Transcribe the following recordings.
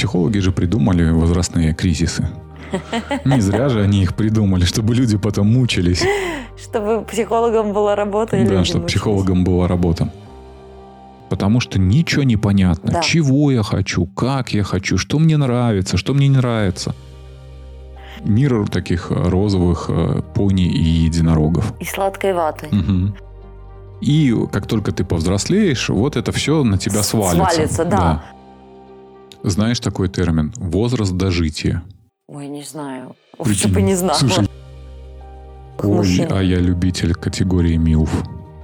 Психологи же придумали возрастные кризисы. Не зря же они их придумали, чтобы люди потом мучились. Чтобы психологом была работа. и Да, чтобы мучились. психологом была работа. Потому что ничего не понятно. Да. Чего я хочу, как я хочу, что мне нравится, что мне не нравится. Мир таких розовых э, пони и единорогов. И сладкой ваты. Мгм. И как только ты повзрослеешь, вот это все на тебя свалится. свалится, да. Знаешь такой термин? Возраст дожития. Ой, не знаю. Лучше бы не знала. Слушай, ой, а я любитель категории МИЛФ.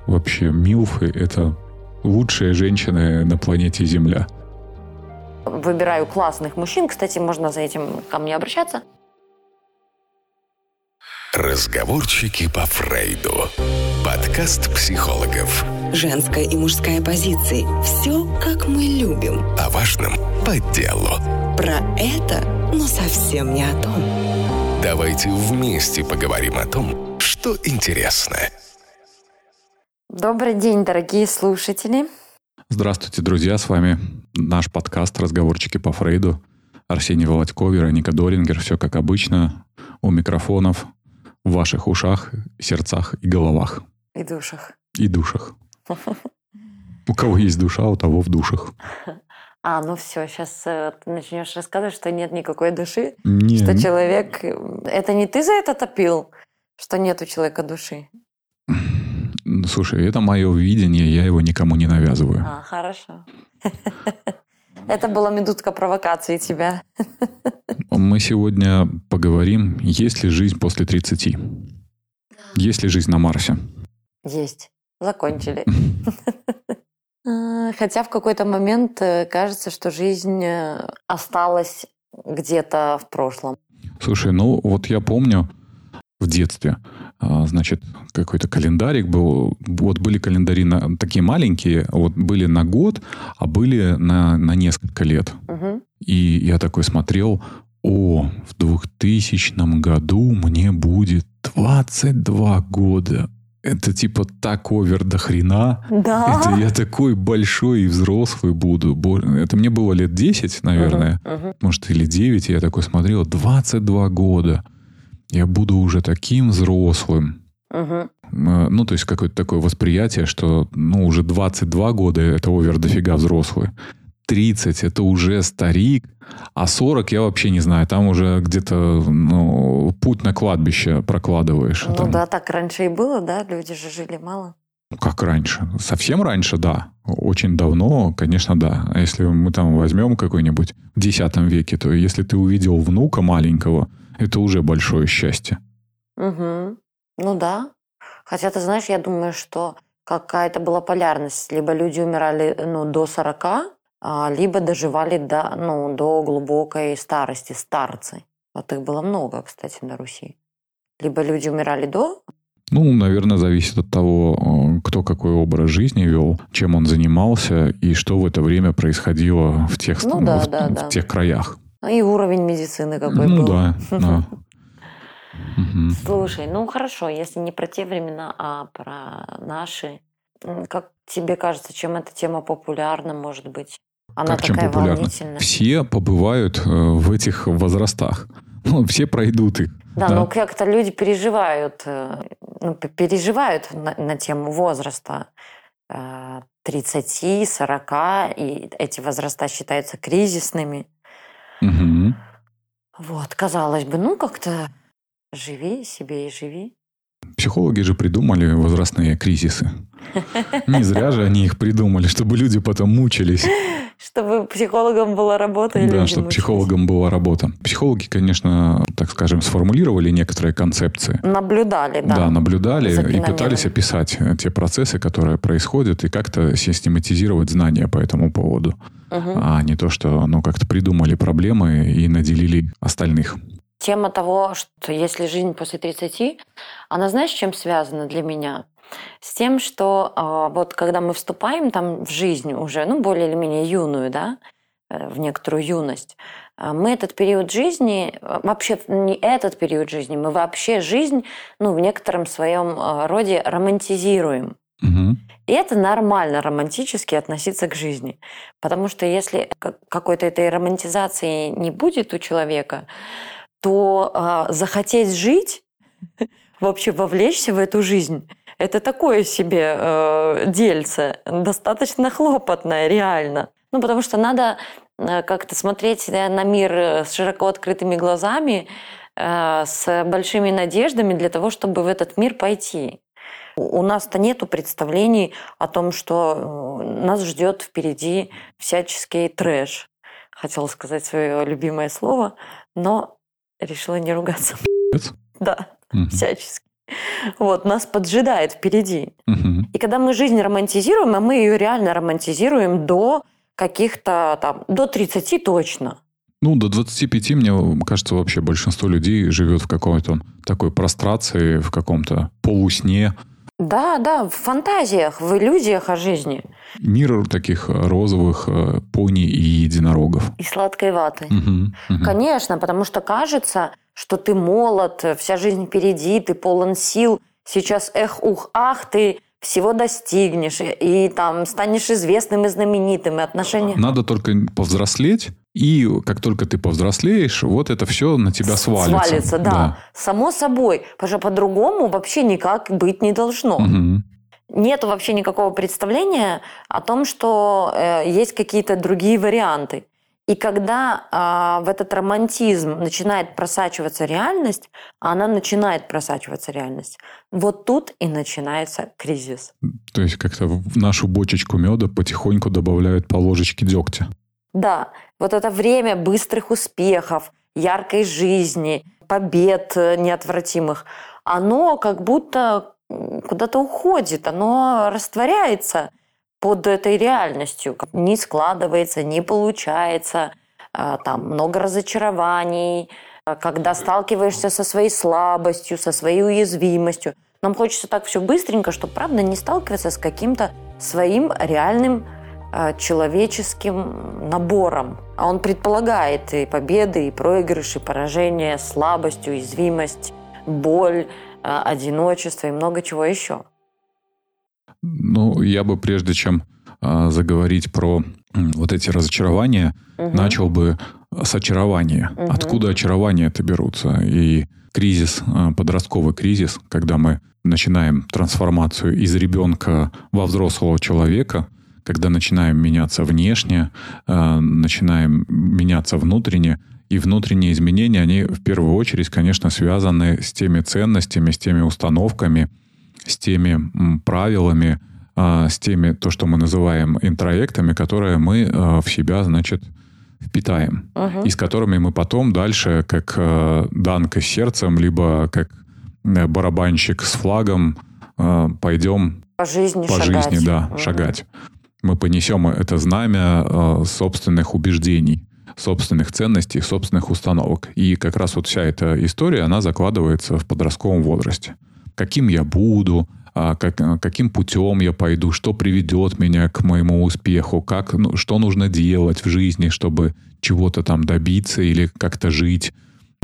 Вообще, МИЛФы — это лучшие женщины на планете Земля. Выбираю классных мужчин. Кстати, можно за этим ко мне обращаться. Разговорчики по Фрейду. Подкаст психологов. Женская и мужская позиции. Все, как мы любим. О важном по делу. Про это, но совсем не о том. Давайте вместе поговорим о том, что интересно. Добрый день, дорогие слушатели. Здравствуйте, друзья, с вами наш подкаст «Разговорчики по Фрейду». Арсений Володько, Вероника Дорингер. Все как обычно. У микрофонов, в ваших ушах, сердцах и головах. И душах. И душах. У кого есть душа, у того в душах. А, ну все, сейчас ты начнешь рассказывать, что нет никакой души, Не, что человек... э, Это не ты за это топил, что нет у человека души? Слушай, это мое видение, я его никому не навязываю. А, хорошо. Это была минутка провокации тебя. Мы сегодня поговорим, есть ли жизнь после 30. Есть ли жизнь на Марсе? Есть. Закончили. А, Хотя в какой-то момент э, кажется, что жизнь э, осталась где-то в прошлом. Слушай, ну вот я помню в детстве, значит, какой-то календарик был. Вот были календари на, такие маленькие, вот были на год, а были на, на несколько лет. Мгм. И я такой смотрел, о, в 2000 году мне будет 22 года. Это типа так овер до хрена. Да. Это я такой большой и взрослый буду. Это мне было лет 10, наверное. Мгм, мгм. Может, или 9. И я такой смотрел, 22 года. Я буду уже таким взрослым. Э, Ну, то есть какое-то такое восприятие, что ну, уже 22 года это овер дофига взрослый. 30 это уже старик, а 40 я вообще не знаю. Там уже где-то ну, путь на кладбище прокладываешь. Ну Там да, так раньше и было, да? Люди же жили мало. Как раньше? Совсем раньше, да. Очень давно, конечно, да. А если мы там возьмем какой-нибудь в X веке, то если ты увидел внука маленького, это уже большое счастье. Мгм. Ну да. Хотя, ты знаешь, я думаю, что какая-то была полярность. Либо люди умирали ну, до 40, а, либо доживали до, ну, до глубокой старости, старцы. Вот их было много, кстати, на Руси. Либо люди умирали до, Ну, наверное, зависит от того, э, кто какой образ жизни вел, чем он занимался и что в это время происходило в тех, Ну да, в, да, в да. тех краях. Ну, и уровень медицины какой ну был. да, да. Слушай, ну хорошо, если не про те времена, а про наши. Как тебе кажется, чем эта тема популярна, может быть? Она как чем такая популярно? волнительная. Все побывают э, в этих возрастах. Ну, все пройдут их. Да, Да. ну как-то люди переживают, э, ну, переживают на, на тему возраста э, 30, 40, и эти возраста считаются кризисными. Мгм. Вот, казалось бы, ну как-то живи себе и живи. Психологи же придумали возрастные кризисы. Не зря же они их придумали, чтобы люди потом мучились. Чтобы психологом была работа. и Да, чтобы мучились. психологом была работа. Психологи, конечно, так скажем, сформулировали некоторые концепции. Наблюдали, да. Да, наблюдали и пытались описать э, те процессы, которые происходят, и как-то систематизировать знания по этому поводу. Мгм. А не то, что ну, как-то придумали проблемы и наделили остальных. Тема того, что если жизнь после 30, она знаешь, чем связана для меня? С тем, что а, вот когда мы вступаем там в жизнь уже, ну, более или менее юную, да, э, в некоторую юность, а, мы этот период жизни, а, вообще не этот период жизни, мы вообще жизнь, ну, в некотором своем роде романтизируем. И это нормально романтически относиться к жизни. Потому что если как- какой-то этой романтизации не будет у человека, то а, захотеть жить, вообще вовлечься в эту жизнь, это такое себе э, дельце, достаточно хлопотное, реально. Ну, потому что надо э, как-то смотреть э, на мир э, с широко открытыми глазами, с большими надеждами для того, чтобы в этот мир пойти. У нас-то нету представлений о том, что нас ждет впереди всяческий трэш. Хотела сказать свое любимое слово, но решила не ругаться. Да, Мгм. всячески. Вот, нас поджидает впереди. Мгм. И когда мы жизнь романтизируем, а мы ее реально романтизируем до каких-то там, до 30 точно. Ну, до 25, мне кажется, вообще большинство людей живет в какой-то такой прострации, в каком-то полусне. Да, да, в фантазиях, в иллюзиях о жизни. Мир таких розовых э, пони и единорогов. И сладкой ватой. Мгм. Мгм. Конечно, потому что кажется, что ты молод, вся жизнь впереди, ты полон сил. Сейчас эх, ух, ах, ты всего достигнешь и, там станешь известным и знаменитым, и отношения... Надо только повзрослеть, и как только ты повзрослеешь, вот это все на тебя свалится. Свалится, да. Само собой. Потому что по-другому вообще никак быть не должно. Мгм. Нет вообще никакого представления о том, что э, есть какие-то другие варианты. И когда а, в этот романтизм начинает просачиваться реальность, а она начинает просачиваться реальность, вот тут и начинается кризис. То есть как-то в нашу бочечку меда потихоньку добавляют по ложечке дегтя. Да, вот это время быстрых успехов, яркой жизни, побед э, неотвратимых, оно как будто куда-то уходит, оно растворяется под этой реальностью. Не складывается, не получается, а, там много разочарований, а, когда сталкиваешься со своей слабостью, со своей уязвимостью. Нам хочется так все быстренько, чтобы, правда, не сталкиваться с каким-то своим реальным э, человеческим набором. А он предполагает и победы, и проигрыши, и поражения, слабость, уязвимость, боль, одиночество и много чего еще. Ну, я бы прежде чем а, заговорить про вот эти разочарования, Мгм. начал бы с очарования. Мгм. Откуда очарования это берутся? И кризис, а, подростковый кризис, когда мы начинаем трансформацию из ребенка во взрослого человека, когда начинаем меняться внешне, а, начинаем меняться внутренне, и внутренние изменения, они в первую очередь, конечно, связаны с теми ценностями, с теми установками, с теми правилами, а, с теми, то, что мы называем интроектами, которые мы а, в себя, значит, впитаем. Мгм. И с которыми мы потом дальше, как э, данка с сердцем, либо как э, барабанщик с флагом, э, пойдем По жизни по шагать. жизни, да, Мгм. шагать. Мы понесем это знамя э, собственных убеждений, собственных ценностей, собственных установок. И как раз вот вся эта история, она закладывается в подростковом возрасте. Каким я буду, а, как, а, каким путем я пойду, что приведет меня к моему успеху, как, ну, что нужно делать в жизни, чтобы чего-то там добиться или как-то жить,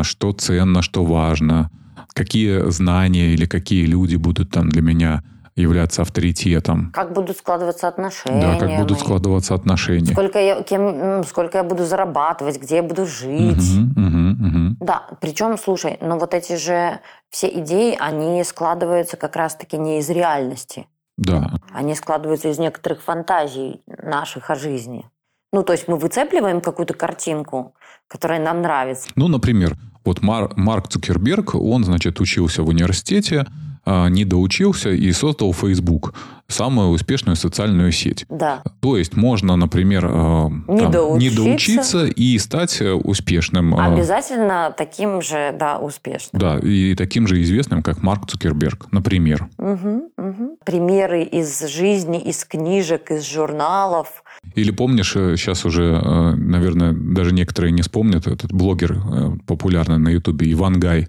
что ценно, что важно, какие знания или какие люди будут там для меня являться авторитетом. Как будут складываться отношения. Да, как будут мои. складываться отношения. Сколько я, кем, сколько я буду зарабатывать, где я буду жить. Мгм, мгм. Да, причем, слушай, но вот эти же все идеи, они складываются как раз-таки не из реальности. Да. Они складываются из некоторых фантазий наших о жизни. Ну, то есть мы выцепливаем какую-то картинку, которая нам нравится. Ну, например, вот Мар- Марк Цукерберг, он, значит, учился в университете, не доучился и создал Facebook, самую успешную социальную сеть. Да. То есть можно, например, а, Не там, доучиться. не доучиться и стать э, успешным. а, Обязательно таким же, да, успешным. Да, и таким же известным, как Марк Цукерберг, например. Мгм, мгм. Примеры из жизни, из книжек, из журналов. Или помнишь, сейчас уже, э, наверное, даже некоторые не вспомнят, этот блогер э, популярный на Ютубе Иван Гай.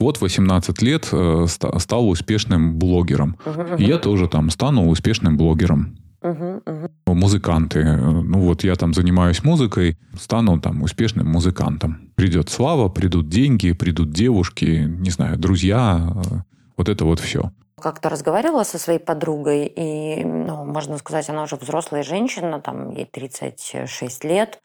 Вот 18 лет э, ста- стал успешным блогером. Мгм, И я тоже там стану успешным блогером. мгм, мгм. Музыканты. э, Ну вот я там занимаюсь музыкой, стану там успешным музыкантом. Придет слава, придут деньги, придут девушки, не знаю, друзья. э, Вот это вот все. как-то разговаривала со своей подругой, и, ну, можно сказать, она уже взрослая женщина, там, ей 36 лет,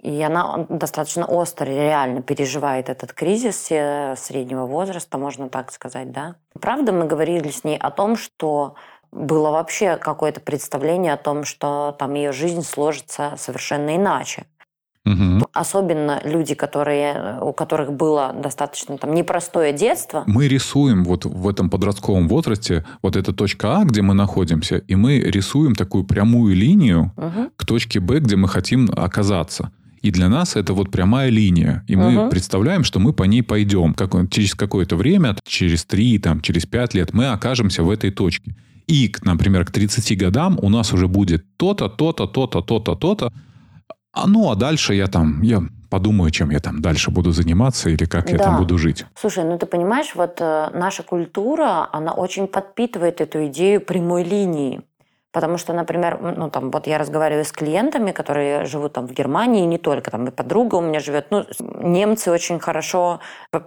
и она достаточно остро, реально переживает этот кризис э, среднего возраста, можно так сказать, да. Правда, мы говорили с ней о том, что было вообще какое-то представление о том, что там ее жизнь сложится совершенно иначе. Угу. Особенно люди, которые, у которых было достаточно там непростое детство. Мы рисуем вот в этом подростковом возрасте вот эта точка А, где мы находимся, и мы рисуем такую прямую линию угу. к точке Б, где мы хотим оказаться. И для нас это вот прямая линия. И мы угу. представляем, что мы по ней пойдем. Как, через какое-то время, через три, там, через пять лет мы окажемся в этой точке. И, например, к 30 годам у нас уже будет то-то, то-то, то-то, то-то, то-то. А, ну, а дальше я там, я подумаю, чем я там дальше буду заниматься или как да. я там буду жить. Слушай, ну ты понимаешь, вот э, наша культура, она очень подпитывает эту идею прямой линии. Потому что, например, ну, там, вот я разговариваю с клиентами, которые живут там в Германии, не только, там и подруга у меня живет. Ну, немцы очень хорошо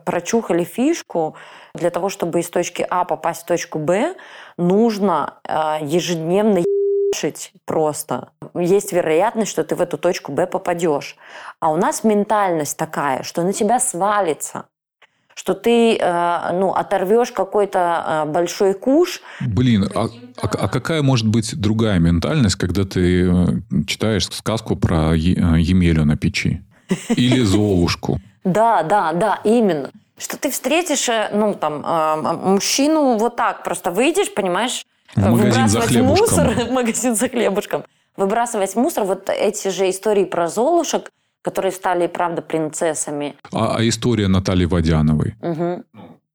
прочухали фишку. Для того, чтобы из точки А попасть в точку Б, нужно э, ежедневно ебашить просто. Есть вероятность, что ты в эту точку Б попадешь. А у нас ментальность такая, что на тебя свалится что ты э, ну, оторвешь какой-то э, большой куш. Блин, а, а, а какая может быть другая ментальность, когда ты э, читаешь сказку про Емелю на печи? Или Золушку? Да, да, да, именно. Что ты встретишь, ну, там, мужчину вот так, просто выйдешь, понимаешь, в магазин за хлебушком. мусор, в магазин за хлебушком. Выбрасывать мусор, вот эти же истории про Золушек, которые стали, правда, принцессами. А, а история Натальи Водяновой? Угу.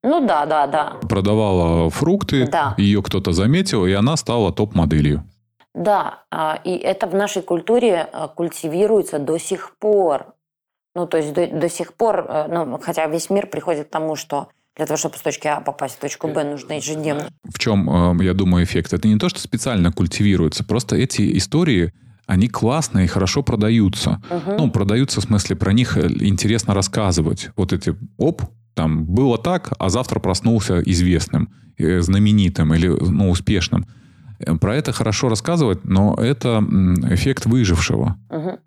Ну да, да, да. Продавала фрукты, да. ее кто-то заметил, и она стала топ-моделью. Да, а, и это в нашей культуре а, культивируется до сих пор. Ну, то есть до, до сих пор, э, ну, хотя весь мир приходит к тому, что для того, чтобы с точки А попасть в точку Б, нужно ежедневно. В чем, э, я думаю, эффект? Это не то, что специально культивируется, просто эти истории они классные и хорошо продаются. Угу. Ну, продаются в смысле, про них э, интересно рассказывать. Вот эти, оп, там, было так, а завтра проснулся известным, э, знаменитым или, ну, успешным. Э, про это хорошо рассказывать, но это эффект выжившего. Угу.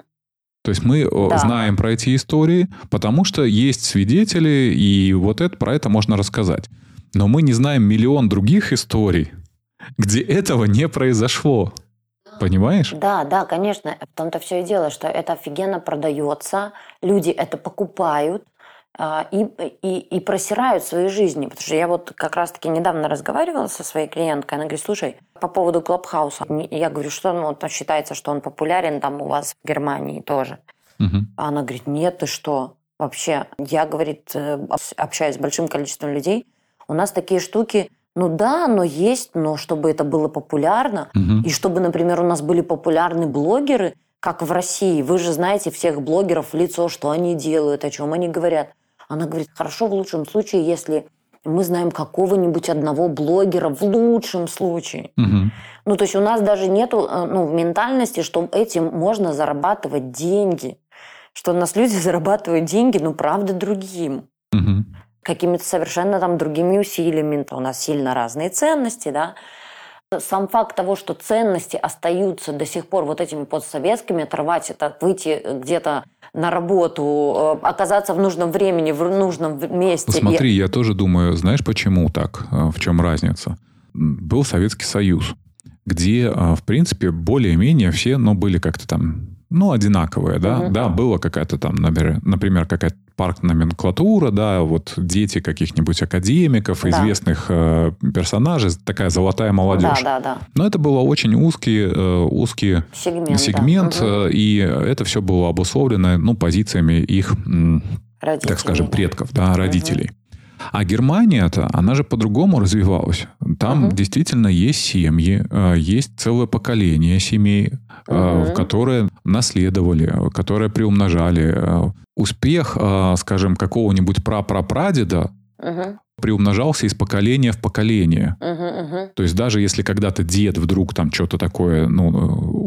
То есть мы да. знаем про эти истории, потому что есть свидетели, и вот это, про это можно рассказать. Но мы не знаем миллион других историй, где этого не произошло. Понимаешь? Да, да, конечно. В том-то все и дело, что это офигенно продается, люди это покупают, а, и, и, и просирают свои жизни. Потому что я вот как раз-таки недавно разговаривала со своей клиенткой, она говорит, слушай, по поводу Клабхауса, я говорю, что ну, там считается, что он популярен там у вас в Германии тоже. Угу. А она говорит, нет, ты что? Вообще, я, говорит, э, общаюсь с большим количеством людей, у нас такие штуки ну да, но есть, но чтобы это было популярно, угу. и чтобы, например, у нас были популярны блогеры, как в России. Вы же знаете всех блогеров в лицо, что они делают, о чем они говорят. Она говорит, хорошо в лучшем случае, если мы знаем какого-нибудь одного блогера в лучшем случае. Угу. Ну, то есть у нас даже нету э, ну, ментальности, что этим можно зарабатывать деньги. Что у нас люди зарабатывают деньги, ну, правда, другим. Угу какими-то совершенно там другими усилиями. У нас сильно разные ценности, да. Сам факт того, что ценности остаются до сих пор вот этими постсоветскими, оторвать это, выйти где-то на работу, э, оказаться в нужном времени, в нужном месте. Смотри, я тоже думаю, знаешь, почему так? Э, в чем разница? Был Советский Союз, где, э, в принципе, более-менее все, ну, были как-то там ну, одинаковые, да, угу. да, было какая-то там, например, какая-то парк-номенклатура, да, вот дети каких-нибудь академиков, да. известных э, персонажей, такая золотая молодежь. Да, да, да. Но это было очень узкий, э, узкий сегмент, сегмент да. э, и это все было обусловлено, ну, позициями их, Родителей. так скажем, предков, да, родителей. Угу. А Германия-то, она же по-другому развивалась. Там угу. действительно есть семьи, э, есть целое поколение семей, угу. которые наследовали, которые приумножали. Э, успех, скажем, какого-нибудь прапрапрадеда угу приумножался из поколения в поколение. Uh-huh, uh-huh. То есть даже если когда-то дед вдруг там что-то такое, ну,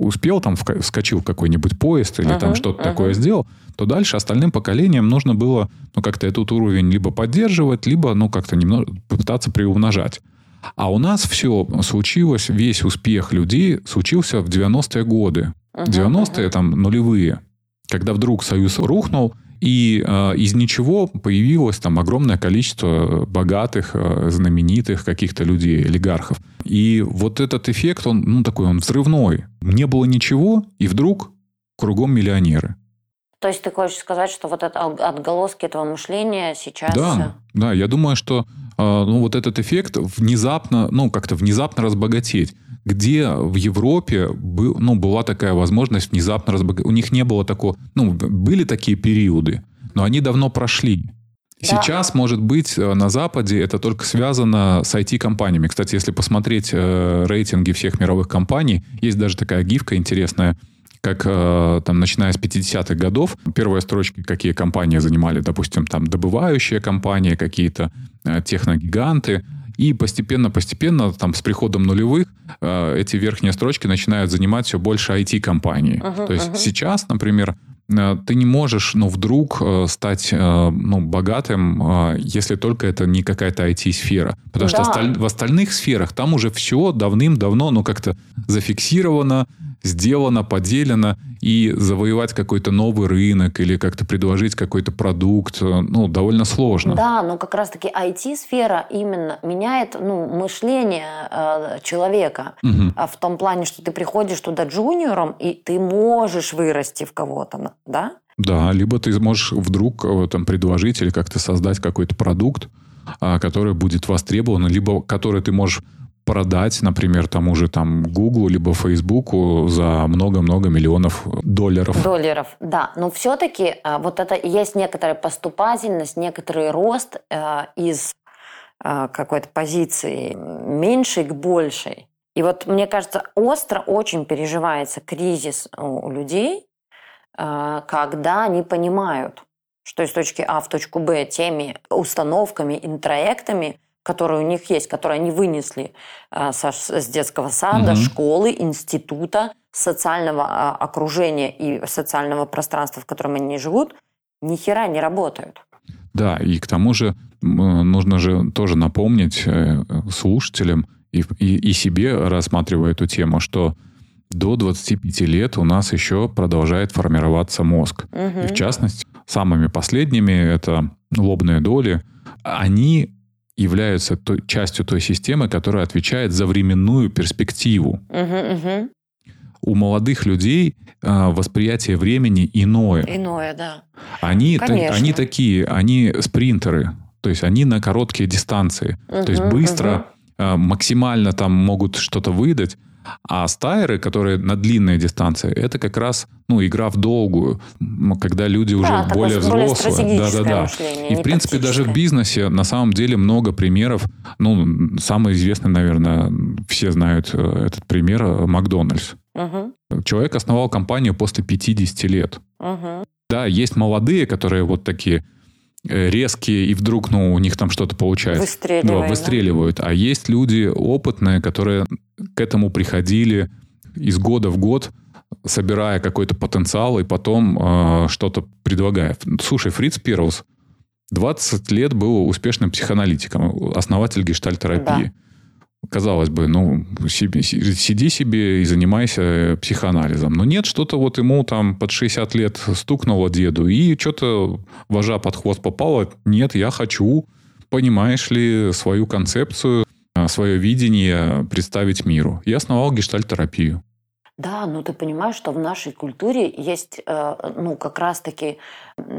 успел там, вскочил в какой-нибудь поезд или uh-huh, там что-то uh-huh. такое сделал, то дальше остальным поколениям нужно было, ну, как-то этот уровень либо поддерживать, либо, ну, как-то немного попытаться приумножать. А у нас все случилось, весь успех людей случился в 90-е годы. Мгм, 90-е, там, нулевые. Когда вдруг Союз рухнул, и э, из ничего появилось там огромное количество богатых, э, знаменитых каких-то людей, олигархов. И вот этот эффект, он, ну, такой, он взрывной. Не было ничего, и вдруг кругом миллионеры. То есть ты хочешь сказать, что вот это отголоски этого мышления сейчас... Да, да, я думаю, что э, ну, вот этот эффект внезапно, ну, как-то внезапно разбогатеть. Где в Европе бы- ну, была такая возможность внезапно разбогатеть? У них не было такого... Ну, были такие периоды, но они давно прошли. Да. Сейчас, может быть, э, на Западе это только связано с IT-компаниями. Кстати, если посмотреть э, рейтинги всех мировых компаний, есть даже такая гифка интересная, как э, там, начиная с 50-х годов, первые строчки, какие компании занимали, допустим, там добывающие компании, какие-то э, техногиганты, и постепенно-постепенно, там, с приходом нулевых, э, эти верхние строчки начинают занимать все больше IT-компаний. Мгм, То есть мгм. сейчас, например, э, ты не можешь, ну, вдруг э, стать, э, ну, богатым, если только это не какая-то IT-сфера. Потому что Да. осталь- в остальных сферах там уже все давным-давно, ну, как-то зафиксировано, сделано, поделено, и завоевать какой-то новый рынок или как-то предложить какой-то продукт, э, ну, довольно сложно. Да, но как раз-таки IT-сфера именно меняет ну, мышление э, человека. А в том плане, что ты приходишь туда джуниором, и ты можешь вырасти в кого-то, да? Да, либо ты можешь вдруг э, там предложить или как-то создать какой-то продукт, а, который будет востребован, либо который ты можешь продать, например, тому же там Google либо Фейсбуку за много-много миллионов долларов. Долларов, да. Но все-таки вот это есть некоторая поступательность, некоторый рост э, из э, какой-то позиции меньшей к большей. И вот, мне кажется, остро очень переживается кризис у людей, когда они понимают, что из точки А в точку Б теми установками, интроектами, которые у них есть, которые они вынесли э, с детского сада, Мгм. школы, института, социального а, окружения и социального пространства, в котором они живут, ни хера не работают. Да, и к тому же нужно же тоже напомнить э, слушателям и, и, и себе, рассматривая эту тему, что до 25 лет у нас еще продолжает формироваться мозг. И в частности, самыми последними это лобные доли. Они являются той, частью той системы, которая отвечает за временную перспективу. Мгм, мгм. У молодых людей а, восприятие времени иное. Иное, да. Они, та- они такие, они спринтеры. То есть они на короткие дистанции. То есть быстро, мгм. а, максимально там могут что-то выдать. А стайеры, которые на длинные дистанции, это как раз ну, игра в долгую, когда люди уже Да, более взрослые. стратегическое Да-да-да. мышление, И, в принципе, даже в бизнесе на самом деле много примеров. Ну, самый известный, наверное, все знают э, этот пример, э, Макдональдс. Мгм, Человек основал компанию после 50 лет. мгм. Да, есть молодые, которые вот такие резкие, и вдруг, ну, у них там что-то получается. Выстреливает, Да, да. выстреливают. А есть люди опытные, которые к этому приходили из года в год, собирая какой-то потенциал и потом э, что-то предлагая. Слушай, Фриц Перлс 20 лет был успешным психоаналитиком, основатель гештальтерапии. Казалось бы, ну, сиди себе и занимайся психоанализом. Но нет, что-то вот ему там под 60 лет стукнуло деду, и что-то вожа под хвост попало. Нет, я хочу, понимаешь ли, свою концепцию, а, свое видение представить миру. Я основал гештальтерапию. Да, но ты понимаешь, что в нашей культуре есть, э, ну, как раз-таки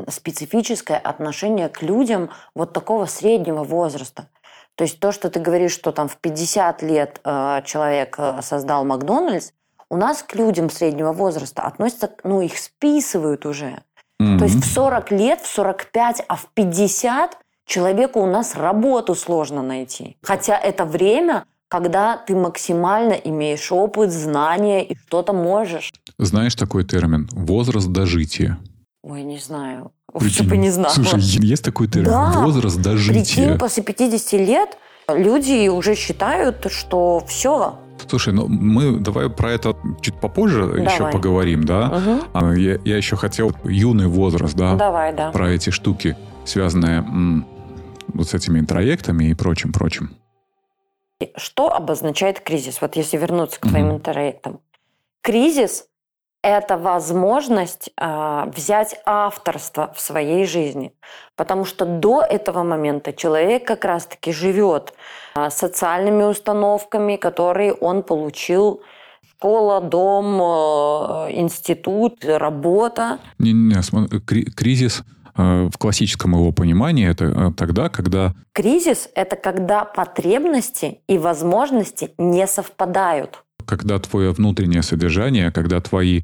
специфическое отношение к людям вот такого среднего возраста. То есть то, что ты говоришь, что там в 50 лет э, человек э, создал Макдональдс, у нас к людям среднего возраста относятся, ну, их списывают уже. То есть в 40 лет, в 45, а в 50 человеку у нас работу сложно найти. Хотя это время, когда ты максимально имеешь опыт, знания и что-то можешь. Знаешь такой термин? Возраст дожития. Ой, не знаю. Прикинь. бы не знала. Слушай, есть такой термин? Да. Возраст дожития. Прикинь, после 50 лет люди уже считают, что все. Слушай, ну мы давай про это чуть попозже еще Давай. поговорим, да? А, Я, я еще хотел юный возраст, да, Давай, да. про эти штуки, связанные м, вот с этими интроектами и прочим-прочим. Что обозначает кризис? Вот если вернуться к твоим интернетам. Кризис – это возможность э, взять авторство в своей жизни. Потому что до этого момента человек как раз-таки живет э, социальными установками, которые он получил школа, дом, э, институт, работа. Не-не, кризис э, в классическом его понимании это э, тогда, когда... Кризис – это когда потребности и возможности не совпадают. Когда твое внутреннее содержание, когда твои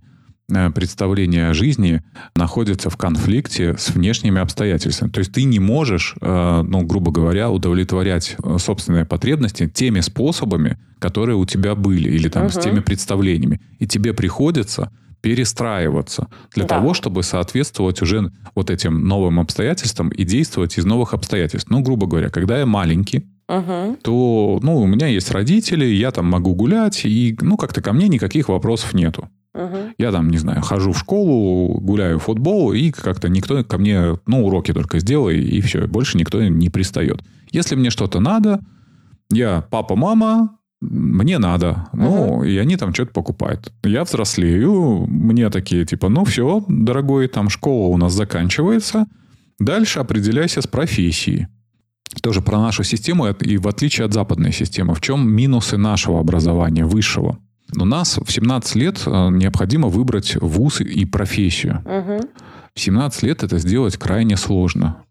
Э, представление о жизни находится в конфликте с внешними обстоятельствами. То есть ты не можешь, э, ну, грубо говоря, удовлетворять э, собственные потребности теми способами, которые у тебя были, или там угу. с теми представлениями. И тебе приходится перестраиваться для да. того, чтобы соответствовать уже вот этим новым обстоятельствам и действовать из новых обстоятельств. Ну, грубо говоря, когда я маленький, угу. то, ну, у меня есть родители, я там могу гулять, и, ну, как-то ко мне никаких вопросов нету. Угу. Я там, не знаю, хожу в школу, гуляю в футбол, и как-то никто ко мне, ну, уроки только сделай, и все, больше никто не пристает. Если мне что-то надо, я папа, мама, мне надо. Ну, угу. и они там что-то покупают. Я взрослею, мне такие, типа, ну, все, дорогой, там школа у нас заканчивается. Дальше определяйся с профессией. Тоже про нашу систему, и в отличие от западной системы, в чем минусы нашего образования, высшего? У нас в 17 лет э, необходимо выбрать вуз и профессию. Угу. В 17 лет это сделать крайне сложно.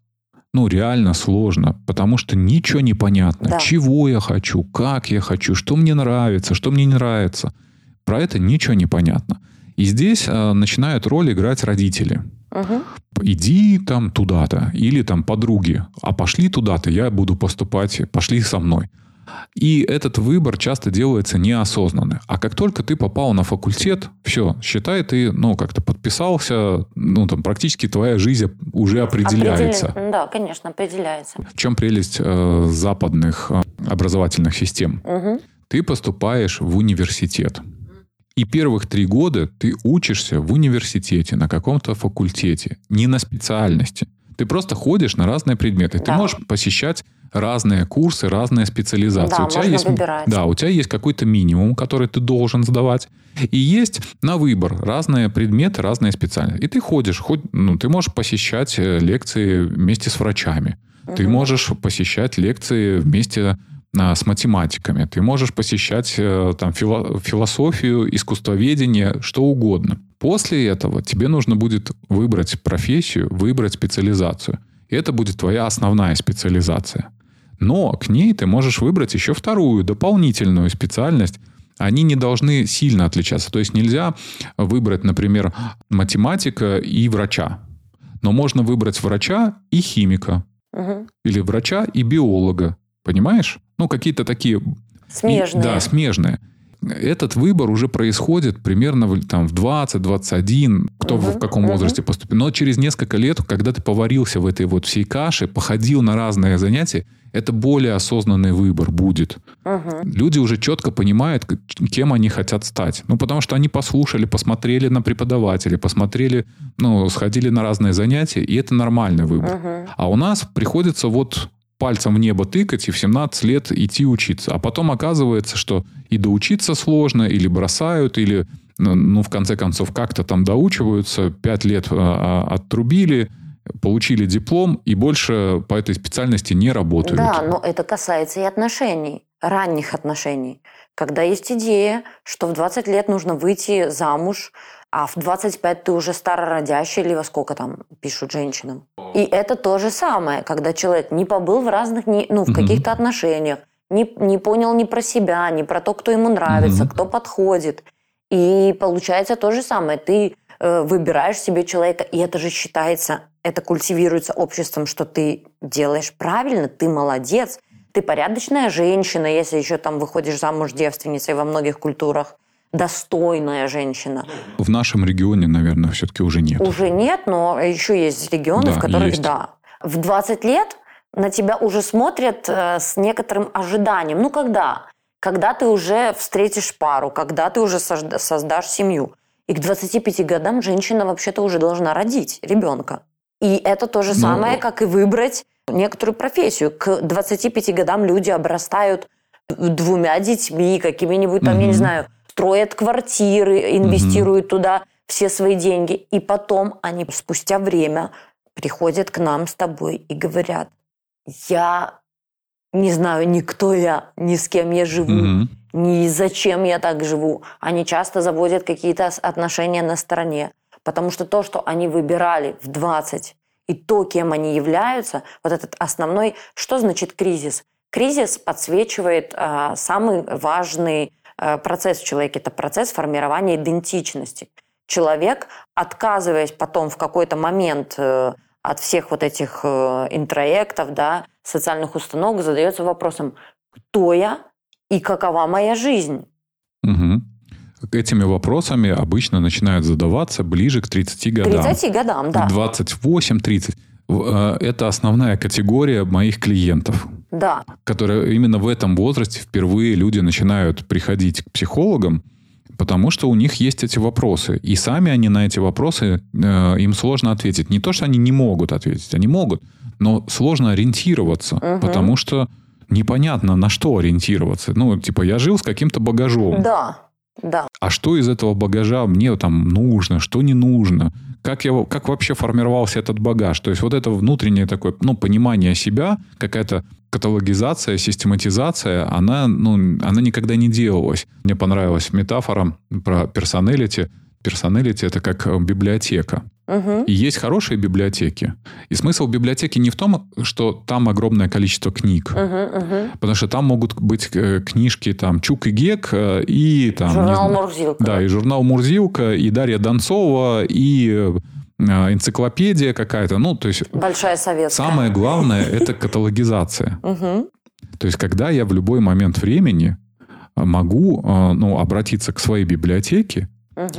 Ну, реально сложно, потому что ничего не понятно. Да. Чего я хочу, как я хочу, что мне нравится, что мне не нравится. Про это ничего не понятно. И здесь э, начинают роль играть родители. Угу. Иди там туда-то, или там подруги, а пошли туда-то, я буду поступать, пошли со мной. И этот выбор часто делается неосознанно. А как только ты попал на факультет, все, считай, ты, ну, как-то подписался, ну, там, практически твоя жизнь уже определяется. Определен... Да, конечно, определяется. В чем прелесть э, западных э, образовательных систем? Угу. Ты поступаешь в университет. И первых три года ты учишься в университете, на каком-то факультете, не на специальности. Ты просто ходишь на разные предметы. Да. Ты можешь посещать разные курсы, разные специализации. Да, у тебя можно есть, выбирать. Да, у тебя есть какой-то минимум, который ты должен сдавать. И есть на выбор разные предметы, разные специальности. И ты ходишь, хоть, ну, ты можешь посещать э, лекции вместе с врачами. Угу. Ты можешь посещать лекции вместе с математиками. Ты можешь посещать э, там, фило- философию, искусствоведение, что угодно. После этого тебе нужно будет выбрать профессию, выбрать специализацию. И это будет твоя основная специализация. Но к ней ты можешь выбрать еще вторую, дополнительную специальность. Они не должны сильно отличаться. То есть нельзя выбрать, например, математика и врача. Но можно выбрать врача и химика. Угу. Или врача и биолога. Понимаешь? Ну, какие-то такие... Смежные. И, да, смежные этот выбор уже происходит примерно в, там, в 20-21, кто угу, в каком угу. возрасте поступил. Но через несколько лет, когда ты поварился в этой вот всей каше, походил на разные занятия, это более осознанный выбор будет. Угу. Люди уже четко понимают, кем они хотят стать. Ну, потому что они послушали, посмотрели на преподавателей, посмотрели, ну, сходили на разные занятия, и это нормальный выбор. Угу. А у нас приходится вот пальцем в небо тыкать и в 17 лет идти учиться. А потом оказывается, что и доучиться сложно, или бросают, или, ну, ну в конце концов, как-то там доучиваются, 5 лет а, а, отрубили, получили диплом и больше по этой специальности не работают. Да, но это касается и отношений, ранних отношений. Когда есть идея, что в 20 лет нужно выйти замуж, а в 25 ты уже старородящий или во сколько там пишут женщинам. И это то же самое, когда человек не побыл в разных, не, ну, в каких-то отношениях, не, не понял ни про себя, ни про то, кто ему нравится, кто подходит. И получается то же самое. Ты э, выбираешь себе человека, и это же считается, это культивируется обществом, что ты делаешь правильно, ты молодец, ты порядочная женщина, если еще там выходишь замуж девственницей во многих культурах достойная женщина. В нашем регионе, наверное, все-таки уже нет. Уже нет, но еще есть регионы, да, в которых есть. да. В 20 лет на тебя уже смотрят э, с некоторым ожиданием. Ну, когда? Когда ты уже встретишь пару, когда ты уже создашь семью. И к 25 годам женщина вообще-то уже должна родить ребенка. И это то же ну, самое, как и выбрать некоторую профессию. К 25 годам люди обрастают двумя детьми, какими-нибудь там, я не знаю, строят квартиры, инвестируют туда все свои деньги. И потом они спустя время приходят к нам с тобой и говорят, я не знаю, ни кто я, ни с кем я живу, Мгм. ни зачем я так живу. Они часто заводят какие-то отношения на стороне. Потому что то, что они выбирали в 20, и то, кем они являются, вот этот основной... Что значит кризис? Кризис подсвечивает а, самый важный а, процесс в человеке. Это процесс формирования идентичности. Человек, отказываясь потом в какой-то момент э, от всех вот этих э, интроектов, да, социальных установок, задается вопросом, кто я и какова моя жизнь? Мгм. Этими вопросами обычно начинают задаваться ближе к 30 К годам. 30 годам, да. 28-30. В- э, Это основная категория моих клиентов, Да. которые именно в этом возрасте впервые люди начинают приходить к психологам, потому что у них есть эти вопросы. И сами они на эти вопросы, э, им сложно ответить. Не то, что они не могут ответить, они могут, но сложно ориентироваться, Мгм. потому что непонятно, на что ориентироваться. Ну, типа, я жил с каким-то багажом. Да. Да. а что из этого багажа мне там нужно, что не нужно, как, я, как вообще формировался этот багаж. То есть вот это внутреннее такое ну, понимание себя, какая-то каталогизация, систематизация, она, ну, она никогда не делалась. Мне понравилась метафора про персоналити. Персоналити – это как библиотека. И есть хорошие библиотеки. И смысл библиотеки не в том, что там огромное количество книг. Мгм, мгм. Потому что там могут быть э, книжки там Чук и Гек э, и там... Журнал знаю, «Мурзилка». да, и журнал Мурзилка, и Дарья Донцова, и э, энциклопедия какая-то. Ну, то есть Большая советская. самое главное – это каталогизация. То есть когда я в любой момент времени могу ну, обратиться к своей библиотеке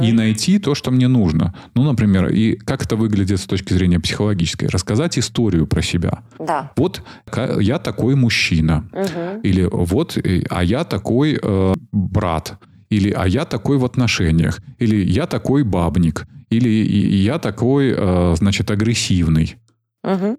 И найти то, что мне нужно. Ну, например, и как это выглядит с точки зрения психологической. Рассказать историю про себя. Да. Вот я такой мужчина. Мгм. Или вот, а я такой э, брат. Или а я такой в отношениях. Или я такой бабник. Или я такой, э, значит, агрессивный. Мгм.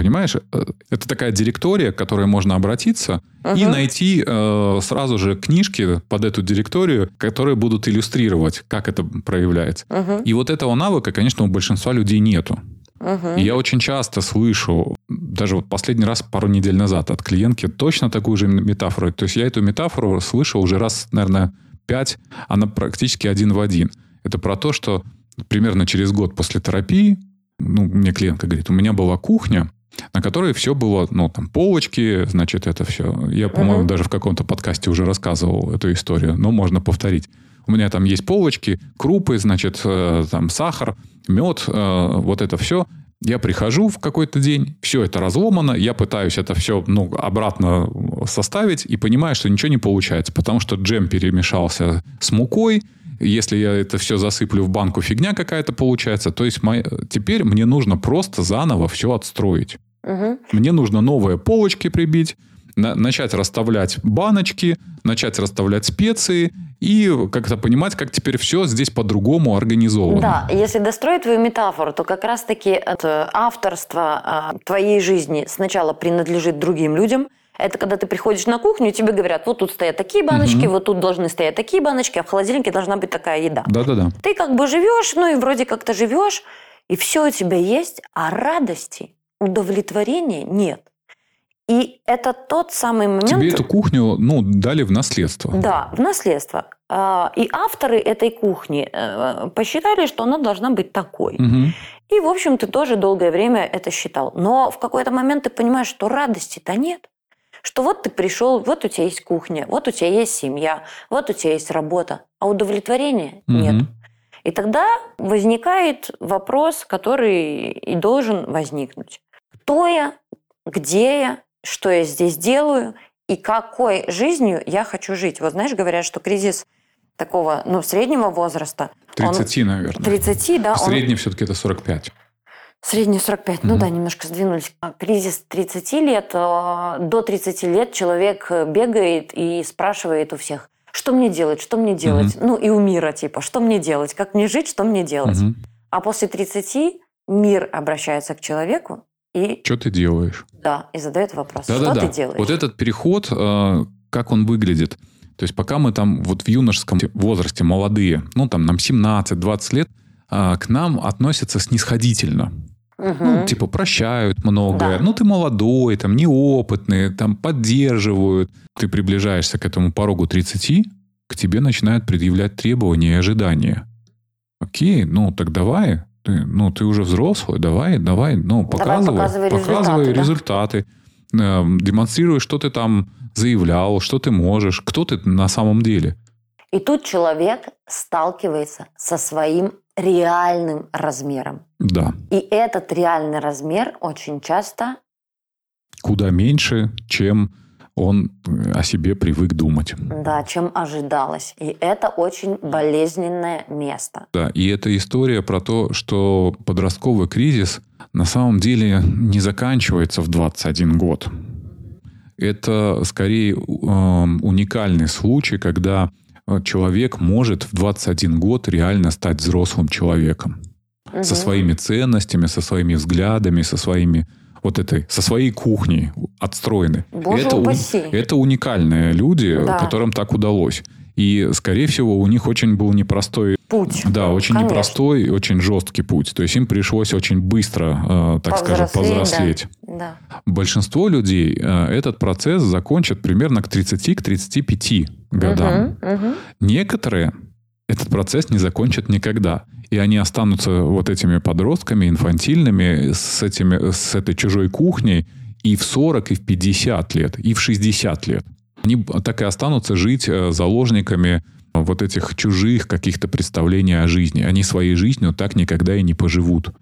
Понимаешь, Э, это такая директория, к которой можно обратиться и Мгм. найти э, сразу же книжки под эту директорию, которые будут иллюстрировать, как это проявляется. Мгм. И вот этого навыка, конечно, у большинства людей нету. Мгм. И я очень часто слышу, даже вот последний раз пару недель назад от клиентки точно такую же метафору. То есть я эту метафору слышал уже раз, наверное, пять, она практически один в один. Это про то, что примерно через год после терапии, ну, мне клиентка говорит, у меня была кухня, на которой все было, ну, там, полочки, значит, это все. Я, по-моему, Мгм. даже в каком-то подкасте уже рассказывал эту историю, но можно повторить. У меня там есть полочки, крупы, значит, э, там сахар, мед, э, вот это все. Я прихожу в какой-то день, все это разломано, я пытаюсь это все ну, обратно составить и понимаю, что ничего не получается, потому что джем перемешался с мукой, если я это все засыплю в банку, фигня какая-то получается. То есть моя- теперь мне нужно просто заново все отстроить. Мгм. Мне нужно новые полочки прибить, на- начать расставлять баночки, начать расставлять специи и как-то понимать, как теперь все здесь по-другому организовано. Да, если достроить твою метафору, то как раз-таки авторство а, твоей жизни сначала принадлежит другим людям. Это когда ты приходишь на кухню, и тебе говорят, вот тут стоят такие баночки, вот тут должны стоять такие баночки, а в холодильнике должна быть такая еда. Да-да-да. Ты как бы живешь, ну и вроде как-то живешь, и все у тебя есть, а радости, удовлетворения нет. И это тот самый момент... Тебе эту кухню, ну, дали в наследство. Да, в наследство. А, И авторы этой кухни э, посчитали, что она должна быть такой. Мгм. И, в общем, ты тоже долгое время это считал. Но в какой-то момент ты понимаешь, что радости-то нет. Что вот ты пришел, вот у тебя есть кухня, вот у тебя есть семья, вот у тебя есть работа, а удовлетворения Мгм. нет. И тогда возникает вопрос, который и должен возникнуть. Кто я, где я, что я здесь делаю и какой жизнью я хочу жить. Вот знаешь, говорят, что кризис такого, ну, среднего возраста, 30, наверное. он 30, да, он Средний все-таки это 45. Средний 45, ну Мгм. да, немножко сдвинулись. А Кризис 30 лет, э, до 30 лет человек э, бегает и спрашивает у всех, что мне делать, что мне делать, ну и у мира типа, что мне делать, как мне жить, что мне делать. Мгм. А после 30 мир обращается к человеку и, Что ты делаешь? да, и задает вопрос, что Да-да-да. ты делаешь? Вот этот переход, э, как он выглядит. То есть пока мы там вот в юношеском возрасте молодые, ну там нам 17-20 лет, а, к нам относятся снисходительно. Мгм. Ну, типа, прощают многое. Да. Ну, ты молодой, там, неопытный, там, поддерживают. Ты приближаешься к этому порогу 30, к тебе начинают предъявлять требования и ожидания. Окей, ну, так давай. Ты, ну, ты уже взрослый, давай, давай, ну, показывай. показывай показывай результаты, да. результаты. Э, демонстрируй, что ты там заявлял, что ты можешь, кто ты на самом деле. И тут человек сталкивается со своим реальным размером. Да. И этот реальный размер очень часто, Куда меньше, чем он э, о себе привык думать. да, чем ожидалось. И это очень болезненное место. Да, и это история про то, что подростковый кризис на самом деле не заканчивается в 21 год. Это скорее э, уникальный случай, когда человек может в 21 год реально стать взрослым человеком. Со своими ценностями, со своими взглядами, со своими вот этой, со своей кухней отстроены. Боже это, упаси. это уникальные люди, Да. которым так удалось. И, скорее всего, у них очень был непростой Путь. да, очень Конечно. непростой очень жесткий путь. То есть им пришлось очень быстро, э, так скажем, повзрослеть. Да. да. Большинство людей э, этот процесс закончат примерно к 30-35 годам. Мгм, мгм. Некоторые этот процесс не закончат никогда. И они останутся вот этими подростками, инфантильными, с, этими, с этой чужой кухней и в 40, и в 50 лет, и в 60 лет. Они так и останутся жить э, заложниками вот этих чужих каких-то представлений о жизни. Они своей жизнью так никогда и не поживут.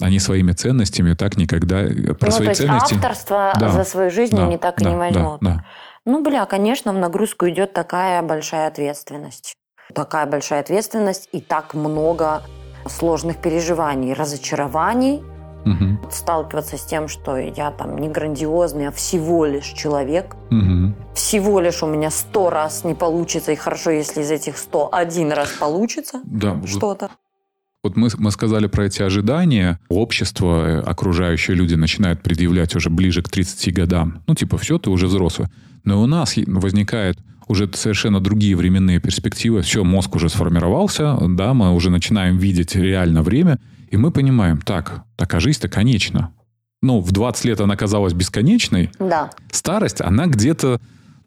Они своими ценностями так никогда... э, Про ну, свои то есть ценности... авторство Да, за свою жизнь Да, они так и да, не возьмут. Да, да. Ну, бля, конечно, в нагрузку идет такая большая ответственность. Такая большая ответственность и так много сложных переживаний, разочарований, Мгм. сталкиваться с тем, что я там не грандиозный, а всего лишь человек. Мгм. Всего лишь у меня сто раз не получится, и хорошо, если из этих сто один раз получится Да, что-то. Вот мы, мы сказали про эти ожидания. Общество, э, окружающие люди начинают предъявлять уже ближе к 30 годам. Ну, типа, все, ты уже взрослый. Но у нас возникает уже совершенно другие временные перспективы. Все, мозг уже сформировался, да, мы уже начинаем видеть реально время, и мы понимаем, так, так а жизнь-то конечна. Ну, в 20 лет она казалась бесконечной, Да. старость, она где-то,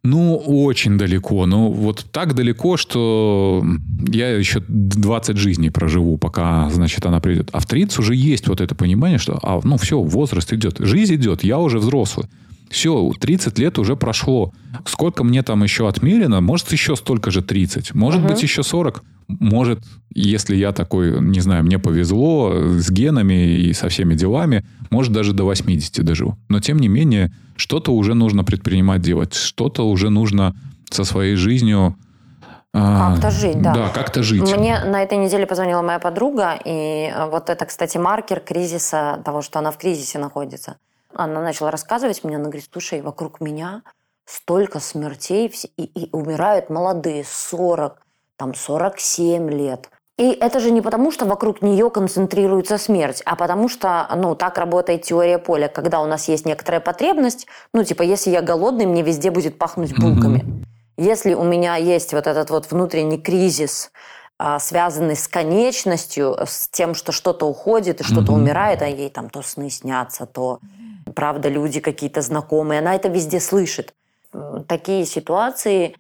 ну, очень далеко. Ну, вот так далеко, что я еще 20 жизней проживу, пока, значит, она придет. А в 30 уже есть вот это понимание, что, а, ну, все, возраст идет, жизнь идет, я уже взрослый. Все, 30 лет уже прошло. Сколько мне там еще отмерено? Может, еще столько же 30. Может быть, еще 40. Может, если я такой, не знаю, мне повезло с генами и со всеми делами, может, даже до 80 доживу. Но, тем не менее, что-то уже нужно предпринимать делать. Что-то уже нужно со своей жизнью... а, Как-то жить, да. Да, как-то жить. Мне на этой неделе позвонила моя подруга, и э, вот это, кстати, маркер кризиса, того, что она в кризисе находится. Она начала рассказывать мне, она говорит, слушай, вокруг меня столько смертей, и, и умирают молодые, 40, там 47 лет. И это же не потому, что вокруг нее концентрируется смерть, а потому что, ну, так работает теория поля, когда у нас есть некоторая потребность, ну, типа, если я голодный, мне везде будет пахнуть булками. Если у меня есть вот этот вот внутренний кризис, а, связанный с конечностью, с тем, что что-то уходит и что-то Мгм. умирает, а ей там то сны снятся, то, правда, люди какие-то знакомые, она это везде слышит. Такие ситуации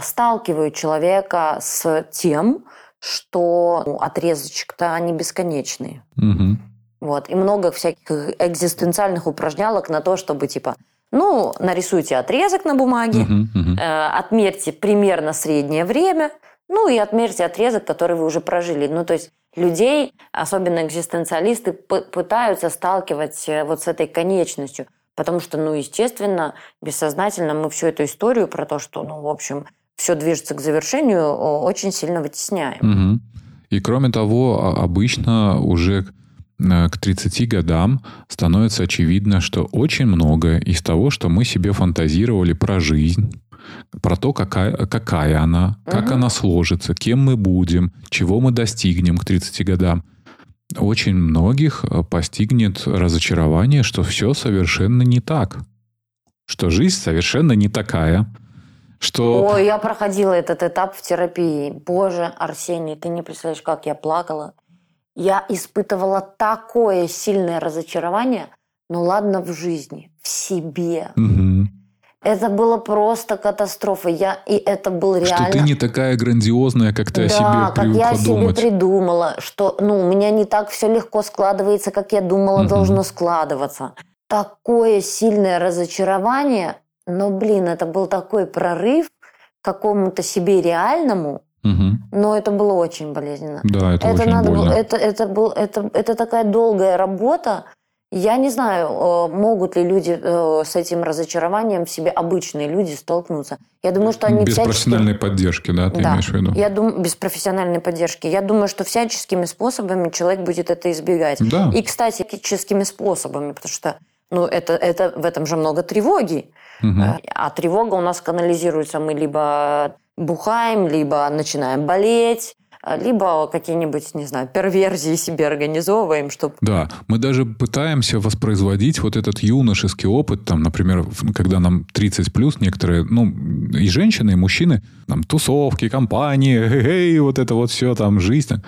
сталкивают человека с тем, что ну, отрезочек-то они бесконечные. Мгм. Вот. И много всяких экзистенциальных упражнялок на то, чтобы типа, ну, нарисуйте отрезок на бумаге, Мгм, мгм. э, отмерьте примерно среднее время, ну и отмерьте отрезок, который вы уже прожили. Ну, то есть людей, особенно экзистенциалисты, пытаются сталкивать э, вот с этой конечностью, потому что, ну, естественно, бессознательно мы всю эту историю про то, что, ну, в общем, все движется к завершению, очень сильно вытесняем. Мгм. И кроме того, а- обычно уже э, к 30 годам становится очевидно, что очень многое из того, что мы себе фантазировали про жизнь, про то, какая, какая она, как Мгм. она сложится, кем мы будем, чего мы достигнем к 30 годам, очень многих э, постигнет разочарование, что все совершенно не так. Что жизнь совершенно не такая. Что... Ой, я проходила этот этап в терапии. Боже, Арсений, ты не представляешь, как я плакала. Я испытывала такое сильное разочарование, ну ладно, в жизни, в себе. Мгм. Это было просто катастрофа. Я, и это был реально... Что ты не такая грандиозная, как ты о да, себе как я о себе думать. придумала, что ну, у меня не так все легко складывается, как я думала Мгм. должно складываться. Такое сильное разочарование, но, блин, это был такой прорыв к какому-то себе реальному, Мгм. но это было очень болезненно. Да, это, Это очень надо больно. было, это, это, был, это, это такая долгая работа. Я не знаю, э, могут ли люди э, с этим разочарованием в себе, обычные люди, столкнуться. Я думаю, что они Без всячески- профессиональной поддержки, да, ты да. имеешь в виду? Я думаю, без профессиональной поддержки. Я думаю, что всяческими способами человек будет это избегать. Да. И, кстати, всяческими способами, потому что ну, это, это, в этом же много тревоги. Э, А тревога у нас канализируется. Мы либо бухаем, либо начинаем болеть, э, либо какие-нибудь, не знаю, перверзии себе организовываем, чтобы... Да, мы даже пытаемся воспроизводить вот этот юношеский опыт, там, например, когда нам 30 плюс некоторые, ну, и женщины, и мужчины, там, тусовки, компании, эй, вот это вот все, там, жизнь.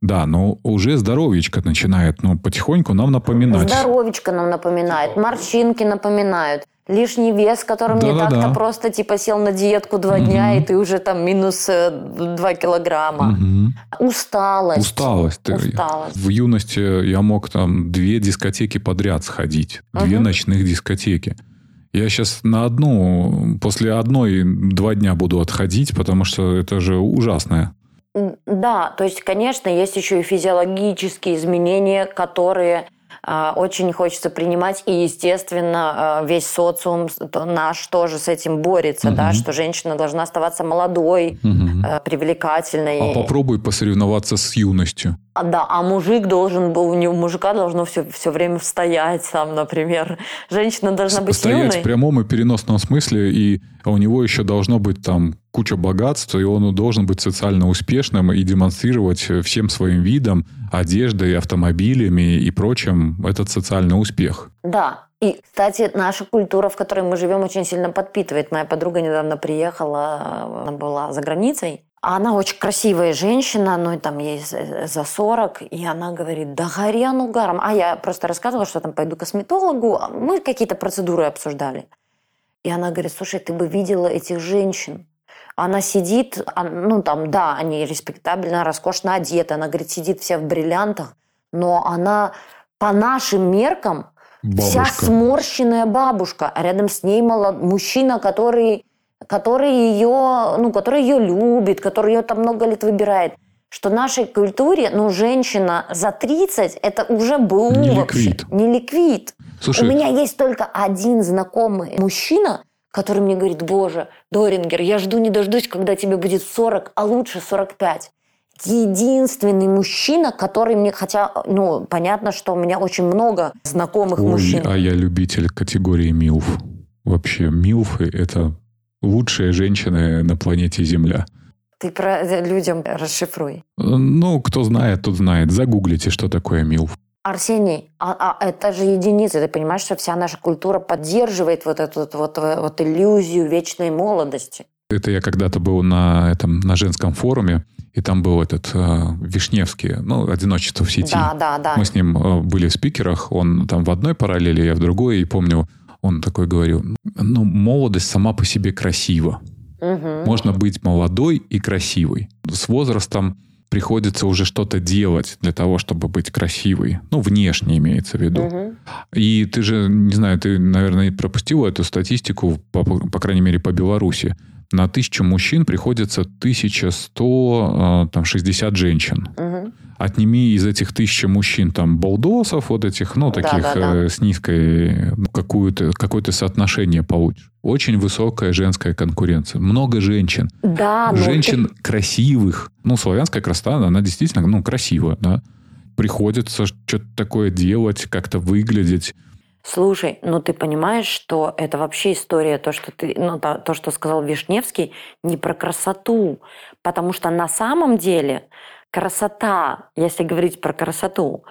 Да, но уже здоровичка начинает, ну, потихоньку нам напоминать. Здоровечко нам напоминает, морщинки напоминают, лишний вес, которым не Да-да-да. так-то просто типа сел на диетку два дня, и ты уже там минус э, два килограмма. Мгм. Усталость. Усталость. Усталость. В юности я мог там две дискотеки подряд сходить. Две Мгм. ночных дискотеки. Я сейчас на одну, после одной два дня буду отходить, потому что это же ужасное. Да, то есть, конечно, есть еще и физиологические изменения, которые а, очень хочется принимать, и, естественно, а, весь социум наш тоже с этим борется, да, Мгм. что женщина должна оставаться молодой, э, привлекательной. А попробуй посоревноваться с юностью. А, да, а мужик должен был, у него мужика должно все, все время стоять сам, например. Женщина должна быть Стоять юной. в прямом и переносном смысле, и у него еще должно быть там куча богатств, и он должен быть социально успешным и демонстрировать всем своим видом, одеждой, автомобилями и прочим этот социальный успех. Да. И, кстати, наша культура, в которой мы живем, очень сильно подпитывает. Моя подруга недавно приехала, она была за границей. А Она очень красивая женщина, ну, там ей за за 40, и она говорит, да гори оно угаром. А я просто рассказывала, что там пойду к косметологу, а мы какие-то процедуры обсуждали. И она говорит, слушай, ты бы видела этих женщин. Она сидит, а, ну там, да, они респектабельно, роскошно одеты. Она, говорит, сидит вся в бриллиантах, но она по нашим меркам вся Бабушка. сморщенная бабушка, а рядом с ней молод... мужчина, который, который ее, ну, который ее любит, который ее там много лет выбирает. Что в нашей культуре, ну, женщина за 30 это уже БУ Не вообще. ликвид. Не ликвид. Слушай, У меня есть только один знакомый мужчина, который мне говорит, боже, Дорингер, я жду не дождусь, когда тебе будет 40, а лучше 45. Единственный мужчина, который мне, хотя, ну, понятно, что у меня очень много знакомых ой, мужчин. а я любитель категории МИЛФ. Вообще, МИЛФы – это лучшие женщины на планете Земля. Ты про э, людям расшифруй. Ну, кто знает, тот знает. Загуглите, что такое МИЛФ. Арсений, а, а это же единицы. Ты понимаешь, что вся наша культура поддерживает вот эту вот, вот, вот иллюзию вечной молодости. Это я когда-то был на этом на женском форуме, и там был этот э, Вишневский, ну, одиночество в сети. Да, да, да. Мы с ним э, были в спикерах, он там в одной параллели, я в другой, и помню, он такой говорил, ну, молодость сама по себе красива. Мгм. Можно быть молодой и красивой. С возрастом приходится уже что-то делать для того, чтобы быть красивой. Ну, внешне имеется в виду. Мгм. И ты же, не знаю, ты, наверное, пропустила эту статистику, по, по крайней мере, по Беларуси. На тысячу мужчин приходится 1160 женщин. Мгм. Отними из этих тысячи мужчин там болдосов, вот этих, ну, Да, таких да, да. э, с низкой, ну, какую-то, какое-то соотношение получишь. Очень высокая женская конкуренция. Много женщин. Да, но женщин красивых. Ну, славянская красота, она действительно, ну, красивая, да. Приходится что-то такое делать, как-то выглядеть. Слушай, ну ты понимаешь, что это вообще история, то, что ты, ну, то, то, что сказал Вишневский, не про красоту. Потому что на самом деле красота, если говорить про красоту,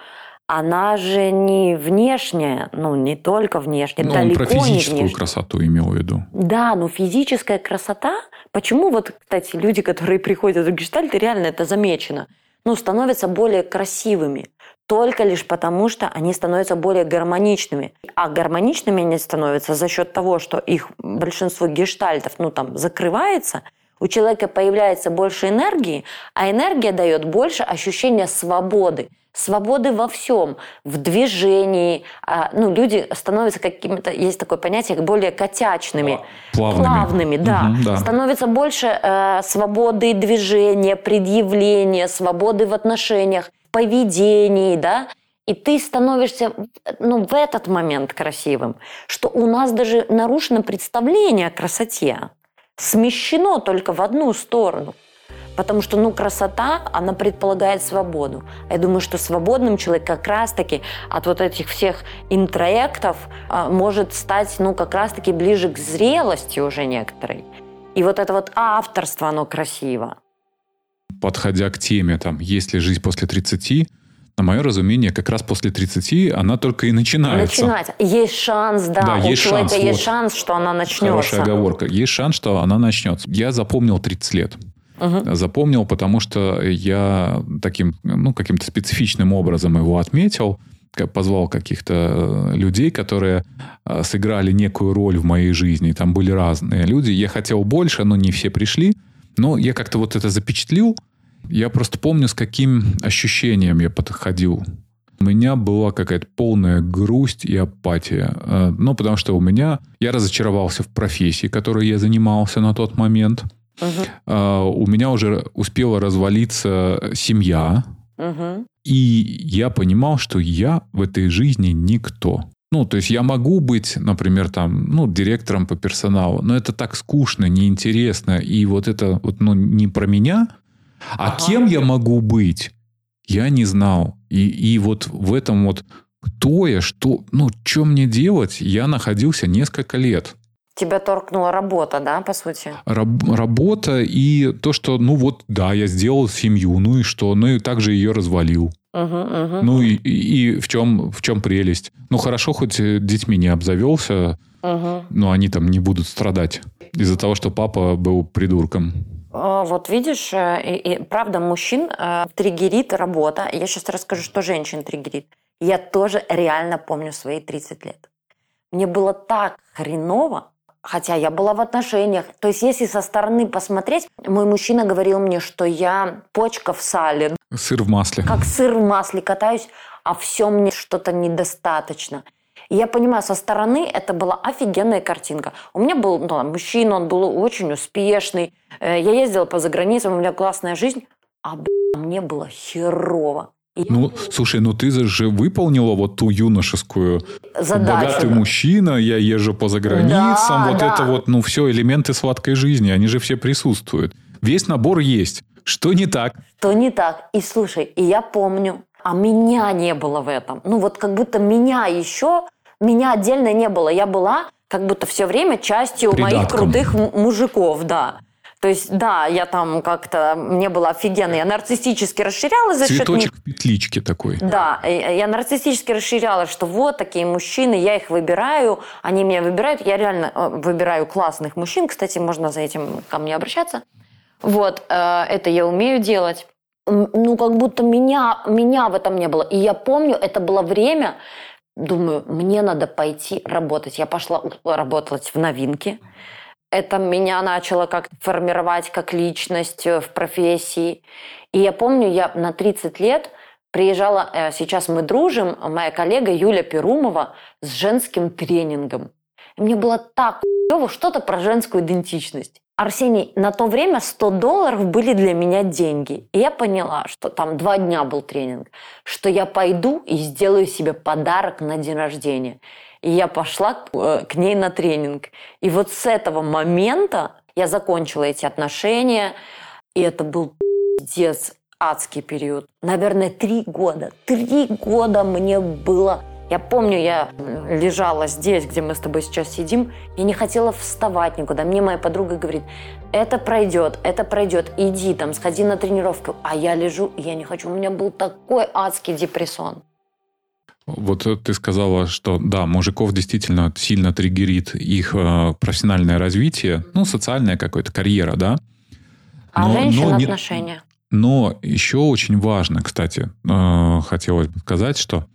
она же не внешняя, ну, не только внешняя, Ну, он далеко про не физическую внешняя. красоту имел в виду. Да, но физическая красота, почему вот, кстати, люди, которые приходят в гештальт, реально это замечено, ну, становятся более красивыми. Только лишь потому, что они становятся более гармоничными. А гармоничными они становятся за счет того, что их большинство гештальтов, ну, там, закрывается, у человека появляется больше энергии, а энергия дает больше ощущения свободы. Свободы во всем, в движении. А, Ну, люди становятся какими-то, есть такое понятие, более котячными. Плавными. Плавными, да. Мгм, да. Становится больше э, свободы движения, предъявления, свободы в отношениях, поведении, да. И ты становишься ну, в этот момент красивым, что у нас даже нарушено представление о красоте. Смещено только в одну сторону. Потому что, ну, красота, она предполагает свободу. А Я думаю, что свободным человек как раз-таки от вот этих всех интроектов а, может стать, ну, как раз-таки ближе к зрелости уже некоторой. И вот это вот авторство, оно красиво. Подходя к теме, там, есть ли жизнь после 30, на мое разумение, как раз после 30 она только и начинается. Начинать. Есть шанс, да, Да, у есть человека шанс, есть вот. шанс, что она начнется. Хорошая оговорка. Есть шанс, что она начнется. Я запомнил 30 лет. Мгм. Запомнил, потому что я таким, ну, каким-то специфичным образом его отметил, позвал каких-то э, людей, которые э, сыграли некую роль в моей жизни. Там были разные люди. Я хотел больше, но не все пришли. Но я как-то вот это запечатлил. Я просто помню, с каким ощущением я подходил. У меня была какая-то полная грусть и апатия. Э, Ну, потому что у меня... Я разочаровался в профессии, которой я занимался на тот момент. Э, У меня уже успела развалиться семья. Мгм. И я понимал, что я в этой жизни никто. Ну, то есть я могу быть, например, там, ну, директором по персоналу, но это так скучно, неинтересно, и вот это вот, ну, не про меня. А Ага. кем я могу быть, я не знал. И, и вот в этом вот кто я, что, ну, что мне делать, я находился несколько лет. Тебя торкнула работа, да, по сути? Раб- работа и то, что, ну вот, да, я сделал семью, ну и что, ну и также ее развалил. Мгм, мгм. Ну и, и- и в, чем, в чем прелесть? Ну хорошо, хоть э, детьми не обзавелся, Мгм. но они там не будут страдать из-за того, что папа был придурком. А, Вот видишь, э, и, и правда, мужчин э, триггерит работа. Я сейчас расскажу, что женщин триггерит. Я тоже реально помню свои 30 лет. Мне было так хреново, хотя я была в отношениях. То есть, если со стороны посмотреть, мой мужчина говорил мне, что я почка в сале, Сыр в масле. как сыр в масле катаюсь, а все мне что-то недостаточно. И я понимаю, со стороны это была офигенная картинка. У меня был ну, мужчина, он был очень успешный. Э, Я ездила по заграницам, у меня классная жизнь. А б***ь, мне было херово. Ну, слушай, ну ты же выполнила вот ту юношескую задачу. богатый мужчина, я езжу по заграницам, Да, вот да. это вот, ну все, элементы сладкой жизни, они же все присутствуют. Весь набор есть. Что не так? То не так. И слушай, и я помню, а меня не было в этом. Ну вот как будто меня еще, меня отдельно не было. Я была как будто все время частью моих Придатком. крутых м- мужиков, да. То есть, да, я там как-то, мне было офигенно, я нарциссически расширялась за счет них. Цветочек в петличке такой. Да, я нарциссически расширялась, что вот такие мужчины, я их выбираю, они меня выбирают, я реально э, выбираю классных мужчин, кстати, можно за этим ко мне обращаться. Вот, э, это я умею делать. Ну, как будто меня, меня в этом не было. И я помню, это было время, думаю, мне надо пойти работать. Я пошла работать в новинке. Это меня начало как формировать как личность э, в профессии. И я помню, я на 30 лет приезжала, э, сейчас мы дружим, моя коллега Юля Перумова с женским тренингом. И мне было так клево что-то про женскую идентичность. Арсений, на то время 100 долларов были для меня деньги. И я поняла, что там два дня был тренинг, что я пойду и сделаю себе подарок на день рождения. И я пошла к, э, к ней на тренинг. И вот с этого момента я закончила эти отношения. И это был пиздец, адский период. Наверное, три года. Три года мне было... Я помню, я лежала здесь, где мы с тобой сейчас сидим, я не хотела вставать никуда. Мне моя подруга говорит, это пройдет, это пройдет, иди там, сходи на тренировку. А я лежу, и я не хочу. У меня был такой адский депрессон. Вот э, ты сказала, что да, мужиков действительно сильно триггерит их э, профессиональное развитие, ну, социальная какая-то карьера, да. А женщин не- отношения? но еще очень важно, кстати, э, хотелось бы сказать, что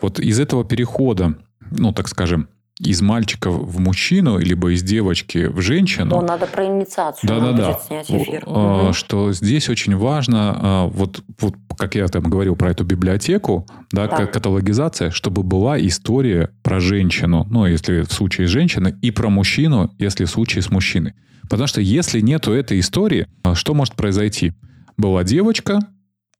вот из этого перехода, ну, так скажем, из мальчика в мужчину, либо из девочки в женщину, Ну, надо про инициацию. да, да, да. снять эфир. Мгм. Что здесь очень важно, э, вот, вот как я там говорил про эту библиотеку, да, Да. ка- каталогизация, чтобы была история про женщину, ну, если в случае с женщиной, и про мужчину, если в случае с мужчиной. Потому что если нету этой истории, э, что может произойти? Была девочка,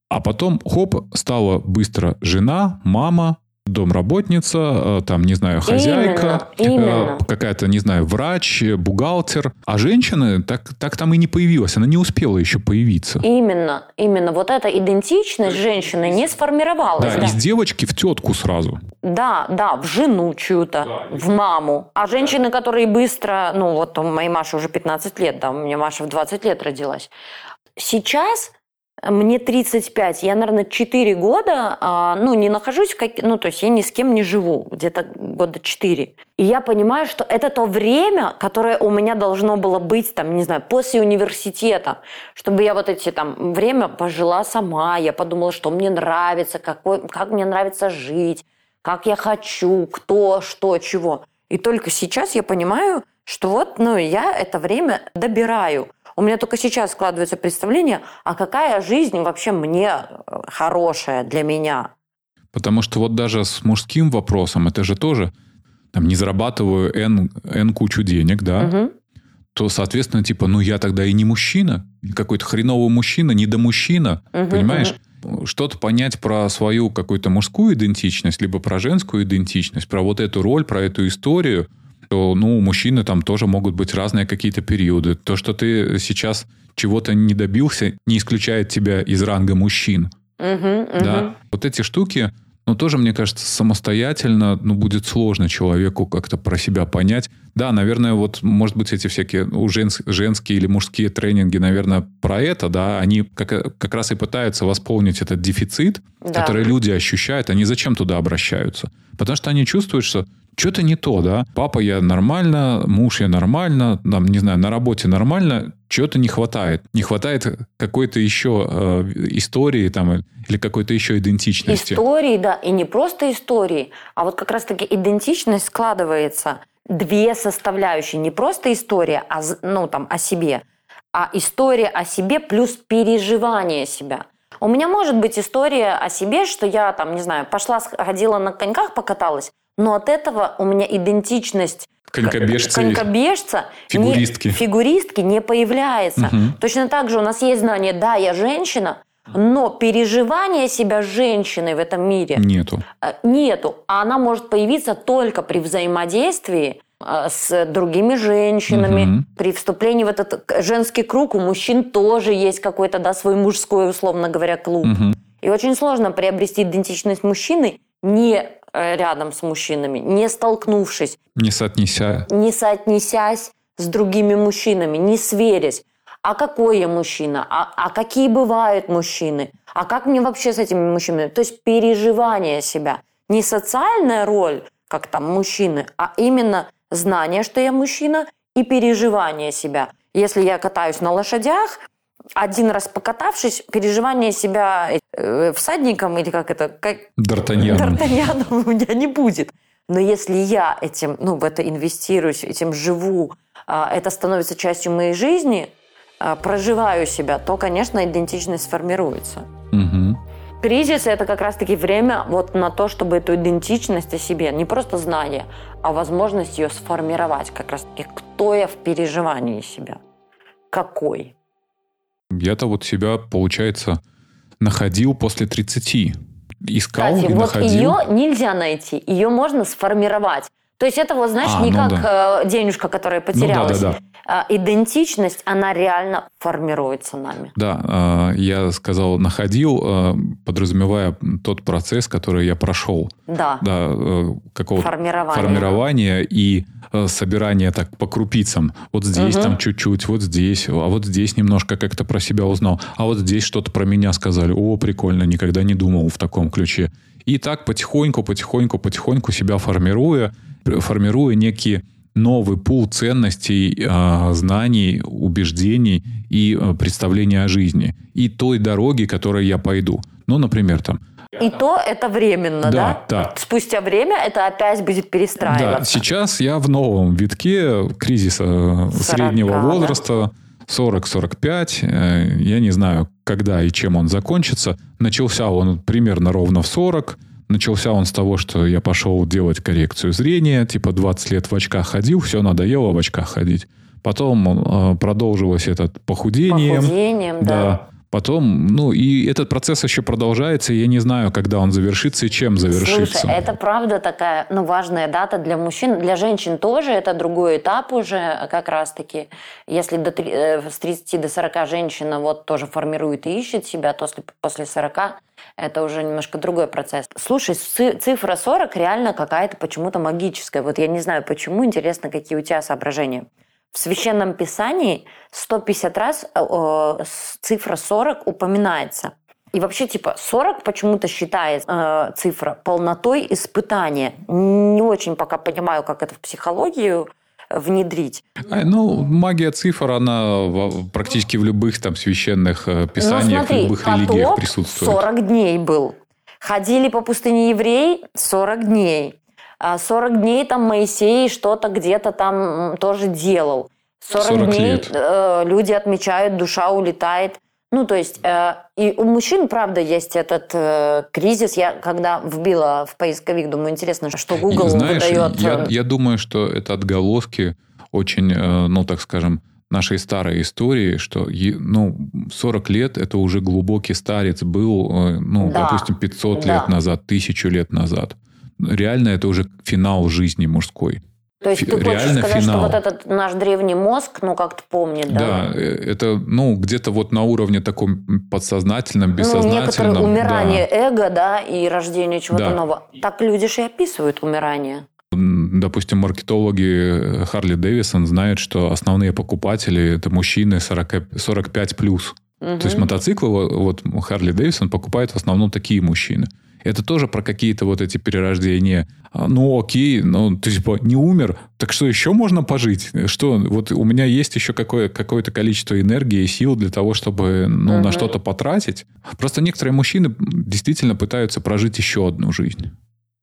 а потом, хоп, стала быстро жена, мама, домработница, э, там, не знаю, хозяйка, э, какая-то, не знаю, врач, бухгалтер. А женщина так, так там и не появилась. Она не успела еще появиться. Именно, именно. Вот эта идентичность женщины не сформировалась. Да, да. из девочки в тетку сразу. Да, да, в жену чью-то, в маму. А женщины, которые быстро, ну вот у моей Маши уже 15 лет, да, у меня Маша в 20 лет родилась. Сейчас мне 35, я, наверное, 4 года, а, ну, не нахожусь, в как... ну, то есть я ни с кем не живу, где-то года 4. И я понимаю, что это то время, которое у меня должно было быть, там, не знаю, после университета, чтобы я вот эти там время пожила сама, я подумала, что мне нравится, какой, как мне нравится жить, как я хочу, кто, что, чего. И только сейчас я понимаю, что вот, ну, я это время добираю. У меня только сейчас складывается представление, а какая жизнь вообще мне э, хорошая для меня. Потому что вот даже с мужским вопросом, это же тоже, там, не зарабатываю N, N кучу денег, да, Мгм. то, соответственно, типа, ну, я тогда и не мужчина, какой-то хреновый мужчина, не до мужчина, Мгм, понимаешь? Что-то понять про свою какую-то мужскую идентичность, либо про женскую идентичность, про вот эту роль, про эту историю, что, ну, у мужчины там тоже могут быть разные какие-то периоды. То, что ты сейчас чего-то не добился, не исключает тебя из ранга мужчин. Мгм. Да. Вот эти штуки, ну, тоже, мне кажется, самостоятельно, ну, будет сложно человеку как-то про себя понять. Да, наверное, вот, может быть, эти всякие ну, женс- женские или мужские тренинги, наверное, про это, да, они как, как раз и пытаются восполнить этот дефицит, Да. который люди ощущают, они зачем туда обращаются? Потому что они чувствуют, что что-то не то, да. Папа я нормально, муж я нормально, там, не знаю, на работе нормально, чего-то не хватает. Не хватает какой-то еще э, истории там или какой-то еще идентичности. Истории, да, и не просто истории, а вот как раз-таки идентичность складывается две составляющие, не просто история, а ну там о себе, а история о себе плюс переживание себя. У меня может быть история о себе, что я там, не знаю, пошла, ходила на коньках, покаталась, но от этого у меня идентичность Конькобежца конькобежца Фигуристки. Не, фигуристки не появляется. Мгм. Точно так же у нас есть знание, да, я женщина, но переживание себя женщиной в этом мире Нету. э, нету. А она может появиться только при взаимодействии э, с другими женщинами, Мгм. при вступлении в этот женский круг. У мужчин тоже есть какой-то, да, свой мужской, условно говоря, клуб. Мгм. И очень сложно приобрести идентичность мужчины не рядом с мужчинами, не столкнувшись Не соотнеся. не соотнесясь с другими мужчинами, не сверясь. А какой я мужчина? А, а какие бывают мужчины? А как мне вообще с этими мужчинами? То есть переживание себя. Не социальная роль, как там мужчины, а именно знание, что я мужчина, и переживание себя. Если я катаюсь на лошадях, один раз покатавшись, переживание себя э, всадником или как это, как, Д'Артаньяном. Д'Артаньяном у меня не будет. Но если я этим, ну, в это инвестируюсь, этим живу, а, это становится частью моей жизни, а, проживаю себя, то, конечно, идентичность сформируется. Мгм. Кризис – это как раз-таки время вот на то, чтобы эту идентичность о себе, не просто знание, а возможность ее сформировать, как раз-таки, кто я в переживании себя, какой. Я-то вот себя, получается, находил после 30. Искал Кстати, и вот находил. ее нельзя найти, ее можно сформировать. То есть это вот, знаешь, А, не ну как э, денежка, которая Ну да, потерялась. да, да. А, идентичность, она реально формируется нами. Да, э, я сказал находил, э, подразумевая тот процесс, который я прошел. Да, Да, э, какого-то формирование. формирования и э, собирания так по крупицам. Вот здесь Мгм. там чуть-чуть, вот здесь, а вот здесь немножко как-то про себя узнал, а вот здесь что-то про меня сказали. О, прикольно, никогда не думал в таком ключе. И так потихоньку, потихоньку, потихоньку себя формируя, формируя некие новый пул ценностей, э, знаний, убеждений и э, представления о жизни. И той дороги, которой я пойду. Ну, например, там, и то это временно, да? Да, да. Спустя время это опять будет перестраиваться. Да, сейчас я в новом витке кризиса 40, среднего да? возраста, 40-45. Э, Я не знаю, когда и чем он закончится. Начался он примерно ровно в 40. Начался он с того, что я пошел делать коррекцию зрения. Типа 20 лет в очках ходил, все, надоело в очках ходить. Потом э, продолжилось это похудением. Похудением, да. Потом, ну, и этот процесс еще продолжается, и я не знаю, когда он завершится и чем завершится. Слушай, это правда такая ну, важная дата для мужчин. Для женщин тоже это другой этап уже как раз-таки. Если до, э, с 30 до 40 женщина вот тоже формирует и ищет себя, то после 40 это уже немножко другой процесс. Слушай, ци- цифра 40 реально какая-то почему-то магическая. Вот я не знаю почему, интересно, какие у тебя соображения. В Священном Писании 150 раз э, э, цифра 40 упоминается. И вообще, типа, 40 почему-то считается э, цифра полнотой испытания. Не очень пока понимаю, как это в психологию внедрить. А, Ну, магия цифр, она практически в любых там священных э, писаниях, ну, смотри, в любых религиях присутствует. 40 дней был. Ходили по пустыне евреи 40 дней. А 40 дней там Моисей что-то где-то там тоже делал. 40, 40 дней лет. э, люди отмечают, душа улетает. Ну, то есть, э, и у мужчин, правда, есть этот э, кризис. Я когда вбила в поисковик, думаю, интересно, что Google Знаешь, выдает. я, э, я думаю, что это отголоски очень, э, ну, так скажем, нашей старой истории, что, ну, 40 лет это уже глубокий старец был, э, ну, Да, допустим, 500 да. лет назад, тысячу лет назад. Реально это уже финал жизни мужской. То есть ты хочешь сказать, финал. что вот этот наш древний мозг, ну, как-то помнит, да? Да, э, это, ну, где-то вот на уровне таком подсознательном, Ну, некоторое бессознательном. умирание да. эго, да, и рождение чего-то Да. нового. Так люди же и описывают умирание. Допустим, маркетологи Харли Дэвисон знают, что основные покупатели это мужчины 40, 45 плюс. То есть мотоциклы, во- вот Харли Дэвисон покупает в основном такие мужчины. Это тоже про какие-то вот эти перерождения. А, Ну, окей, ну, ты типа не умер, так что еще можно пожить? Что, вот у меня есть еще какое, какое-то количество энергии и сил для того, чтобы ну, на Мгм. что-то потратить. Просто некоторые мужчины действительно пытаются прожить еще одну жизнь.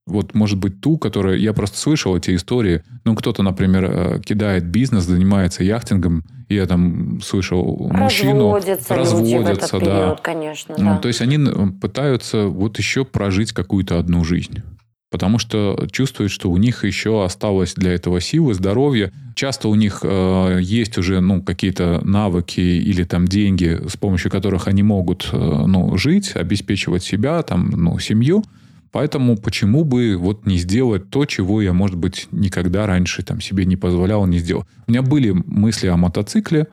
Вот, может быть, ту, которую... Я просто слышал эти истории. Ну, кто-то, например, э, кидает бизнес, занимается яхтингом. Я там слышал мужчину... разводятся, люди в этот да. период, конечно, Ну, да. То есть они пытаются вот еще прожить какую-то одну жизнь. Потому что чувствуют, что у них еще осталось для этого силы, здоровье. Часто у них э, есть уже ну, какие-то навыки или там деньги, с помощью которых они могут э, ну, жить, обеспечивать себя, там, ну, семью. Поэтому почему бы вот не сделать то, чего я, может быть, никогда раньше там, себе не позволял, не сделал. У меня были мысли о мотоцикле,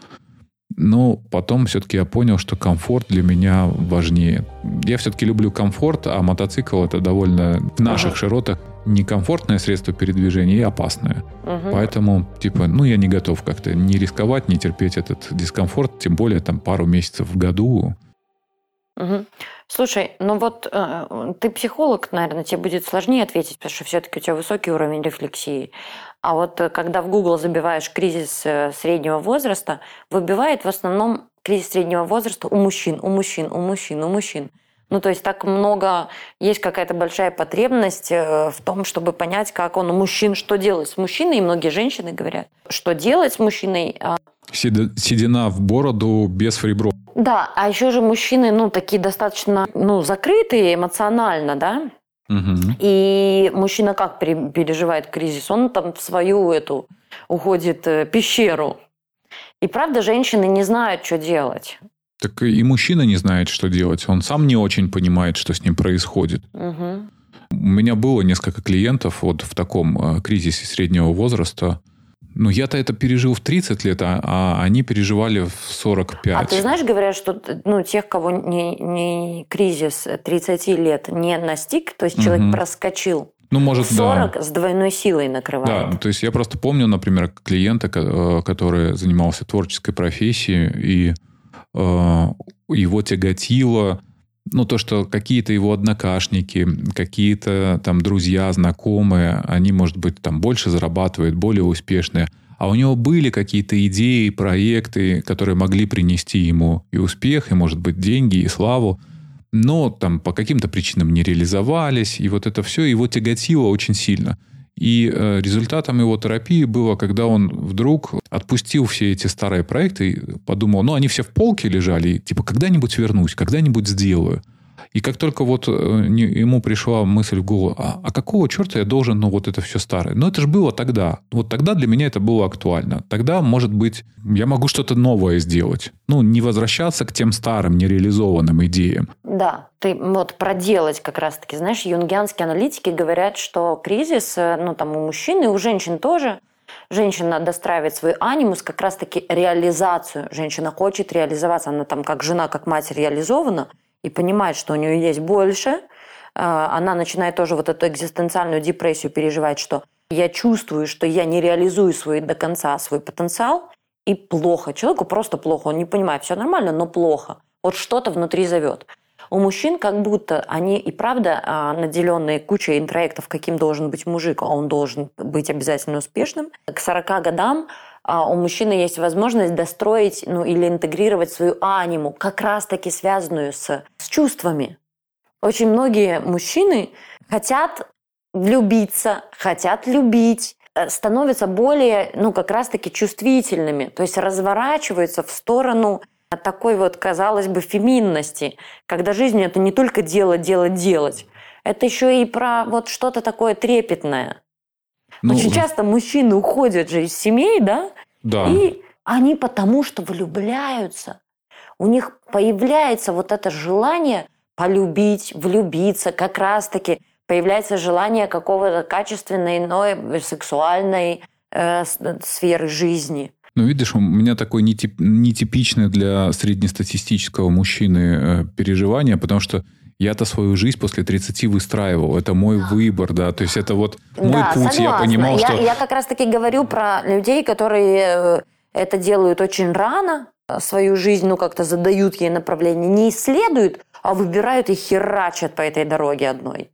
но потом все-таки я понял, что комфорт для меня важнее. Я все-таки люблю комфорт, а мотоцикл это довольно в наших Ага. широтах некомфортное средство передвижения и опасное. Мгм. Поэтому, типа, ну, я не готов как-то не рисковать, не терпеть этот дискомфорт, тем более там пару месяцев в году. Мгм. Слушай, ну вот э, ты психолог, наверное, тебе будет сложнее ответить, потому что все-таки у тебя высокий уровень рефлексии. А вот э, когда в Google забиваешь кризис э, среднего возраста, выбивает в основном кризис среднего возраста у мужчин, у мужчин, у мужчин, у мужчин. Ну, то есть так много, есть какая-то большая потребность э, в том, чтобы понять, как он у мужчин, что делать с мужчиной, и многие женщины говорят, что делать с мужчиной, а, Седина в бороду без фрибро. да, а еще же мужчины, ну, такие достаточно, ну, закрытые эмоционально, да? Мгм. И мужчина как пере- переживает кризис? Он там в свою эту уходит э, пещеру. И правда, женщины не знают, что делать. Так и мужчина не знает, что делать. Он сам не очень понимает, что с ним происходит. Мгм. У меня было несколько клиентов вот в таком э, кризисе среднего возраста. Ну, я-то это пережил в 30 лет, а, а они переживали в 45. А ты знаешь, говорят, что ну, тех, кого не, не кризис 30 лет не настиг, то есть человек Мгм. проскочил, ну, может, 40 с двойной силой да. накрывает. Да, то есть я просто помню, например, клиента, э, который занимался творческой профессией, и э, его тяготило ну, то, что какие-то его однокашники, какие-то там друзья, знакомые, они, может быть, там больше зарабатывают, более успешные, а у него были какие-то идеи, проекты, которые могли принести ему и успех, и, может быть, деньги, и славу, но там по каким-то причинам не реализовались, и вот это все его тяготило очень сильно. И э, результатом его терапии было, когда он вдруг отпустил все эти старые проекты и подумал, ну, они все в полке лежали, и, типа, когда-нибудь вернусь, когда-нибудь сделаю. И как только вот э, ему пришла мысль в голову, а, а какого черта я должен, ну, вот это все старое? Ну, это же было тогда. Вот тогда для меня это было актуально. Тогда, может быть, я могу что-то новое сделать. Ну, не возвращаться к тем старым, нереализованным идеям. Да, ты вот проделать как раз-таки, знаешь, юнгианские аналитики говорят, что кризис, э, ну, там, у мужчин и у женщин тоже, женщина достраивает свой анимус, как раз-таки реализацию. Женщина хочет реализоваться, она там как жена, как мать реализована – и понимает, что у нее есть больше, а, она начинает тоже вот эту экзистенциальную депрессию переживать, что я чувствую, что я не реализую свой до конца свой потенциал, и плохо. Человеку просто плохо, он не понимает, все нормально, но плохо. Вот что-то внутри зовет. У мужчин как будто они и правда а, наделенные кучей интроектов, каким должен быть мужик, а он должен быть обязательно успешным. К 40 годам у мужчины есть возможность достроить ну, или интегрировать свою аниму, как раз-таки связанную с, с чувствами. Очень многие мужчины хотят влюбиться, хотят любить, э, становятся более, ну, как раз-таки чувствительными, то есть разворачиваются в сторону такой вот, казалось бы, феминности, когда жизнь это не только делать, делать, делать, это еще и про вот что-то такое трепетное. Ну, Очень часто мужчины уходят же из семей, да? Да. И они потому что влюбляются. У них появляется вот это желание полюбить, влюбиться, как раз-таки появляется желание какого-то качественной, иной сексуальной э, сферы жизни. Ну, видишь, у меня такое нетип, нетипичное для среднестатистического мужчины э, переживание, потому что я-то свою жизнь после 30 выстраивал. Это мой выбор, да. То есть это вот мой да, путь. Согласна. Я понимал, я, что... Я как раз-таки говорю про людей, которые э, это делают очень рано, э, свою жизнь, ну, как-то задают ей направление, не исследуют, а выбирают и херачат по этой дороге одной.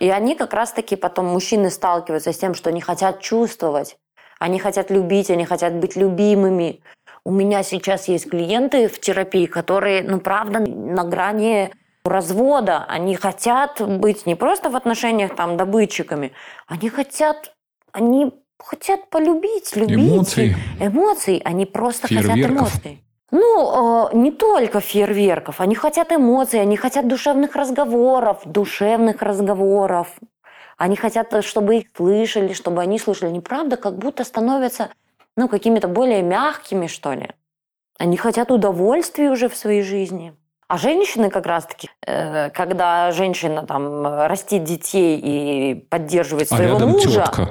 И они как раз-таки потом, мужчины, сталкиваются с тем, что они хотят чувствовать, они хотят любить, они хотят быть любимыми. У меня сейчас есть клиенты в терапии, которые, ну, правда, на грани развода, они хотят быть не просто в отношениях там добытчиками, они хотят, они хотят полюбить, любить. Эмоции. Эмоций, они просто хотят эмоций. Ну, э, не только фейерверков, они хотят эмоций, они хотят душевных разговоров, душевных разговоров. Они хотят, чтобы их слышали, чтобы они слышали. Неправда, как будто становятся ну, какими-то более мягкими, что ли. Они хотят удовольствия уже в своей жизни. А женщины как раз-таки, э, когда женщина там растит детей и поддерживает а своего а мужа... Тетка.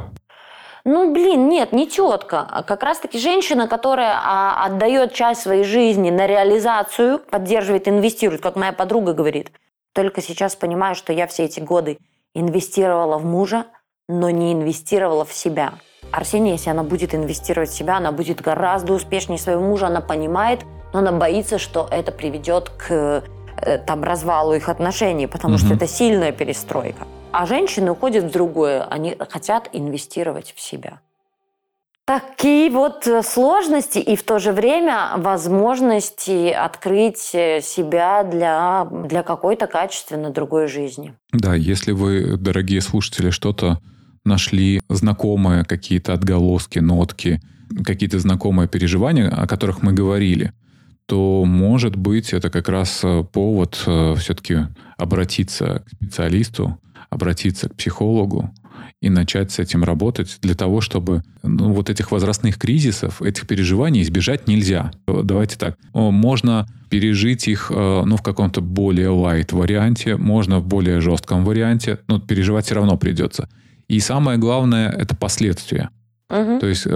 Ну, блин, нет, не тетка. А как раз-таки женщина, которая а, отдает часть своей жизни на реализацию, поддерживает, инвестирует, как моя подруга говорит. Только сейчас понимаю, что я все эти годы инвестировала в мужа, но не инвестировала в себя. Арсения, если она будет инвестировать в себя, она будет гораздо успешнее своего мужа, она понимает, но она боится, что это приведет к э, там, развалу их отношений, потому угу. что это сильная перестройка. А женщины уходят в другое, они хотят инвестировать в себя. Такие вот э, сложности и в то же время возможности открыть э, себя для, для какой-то качественно другой жизни. Да, если вы, дорогие слушатели, что-то нашли знакомые какие-то отголоски, нотки, какие-то знакомые переживания, о которых мы говорили, то, может быть, это как раз э, повод э, все-таки обратиться к специалисту, обратиться к психологу и начать с этим работать для того, чтобы ну, вот этих возрастных кризисов, этих переживаний избежать нельзя. Давайте так. Можно пережить их э, ну, в каком-то более лайт варианте, можно в более жестком варианте, но переживать все равно придется. И самое главное – это последствия. Угу. То есть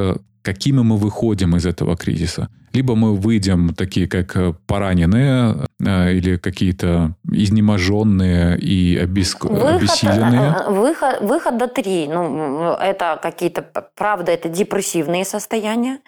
какими мы выходим из этого кризиса. Либо мы выйдем такие, как э, пораненные э, или какие-то изнеможенные и обес... выход, обессиленные. Э, выход, выход до три. Ну, это какие-то, правда, это депрессивные состояния.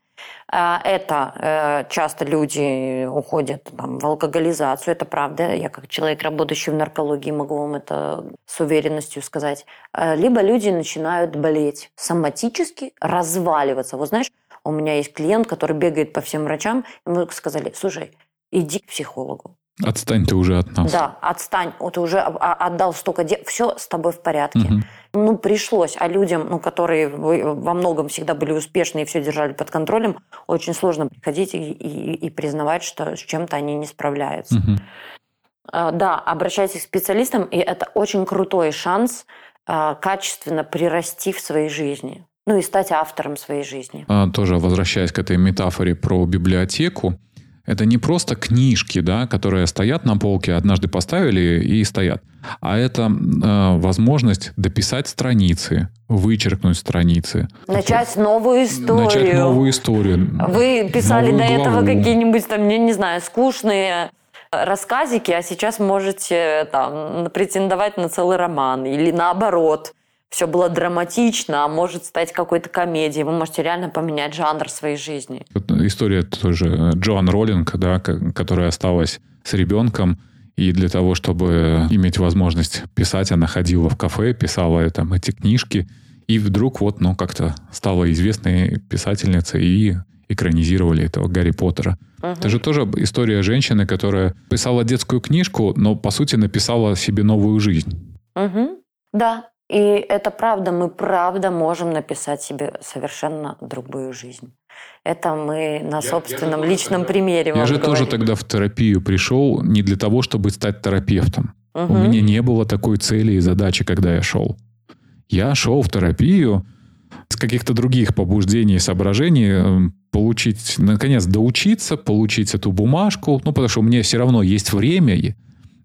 А, Это э, часто люди уходят там, в алкоголизацию, это правда. Я как человек, работающий в наркологии, могу вам это с уверенностью сказать. Э, Либо люди начинают болеть соматически, разваливаться. Вот знаешь, у меня есть клиент, который бегает по всем врачам, ему сказали, слушай, иди к психологу. Отстань ты уже от нас. Да, отстань, вот ты уже а- отдал столько дел, все с тобой в порядке. Мгм. Ну, пришлось. А людям, ну, которые во многом всегда были успешны и все держали под контролем, очень сложно приходить и, и- и признавать, что с чем-то они не справляются. А, Да, обращайтесь к специалистам, и это очень крутой шанс а, качественно прирасти в своей жизни. Ну и стать автором своей жизни. А, тоже возвращаясь к этой метафоре про библиотеку, это не просто книжки, да, которые стоят на полке, однажды поставили и стоят, а это э, возможность дописать страницы, вычеркнуть страницы, Начать новую историю. начать новую историю. Вы писали до этого главу. какие-нибудь там, я не знаю, скучные рассказики, а сейчас можете там претендовать на целый роман. Или наоборот, все было драматично, а может стать какой-то комедией. Вы можете реально поменять жанр своей жизни. Вот История тоже Джоан Роллинг, да, ко- которая осталась с ребенком, и для того, чтобы иметь возможность писать, она ходила в кафе, писала там эти книжки, и вдруг вот, ну, как-то стала известной писательницей и экранизировали этого Гарри Поттера. Это же тоже история женщины, которая писала детскую книжку, но, по сути, написала себе новую жизнь. Мгм. Да, и это правда, мы правда можем написать себе совершенно другую жизнь. Это мы на собственном личном примере Я же тоже говорим. тогда в терапию пришел не для того, чтобы стать терапевтом. У Мгм. меня не было такой цели и задачи, когда я шел. Я шел в терапию с каких-то других побуждений и соображений, эм, получить, наконец, доучиться, получить эту бумажку, ну, потому что у меня все равно есть время,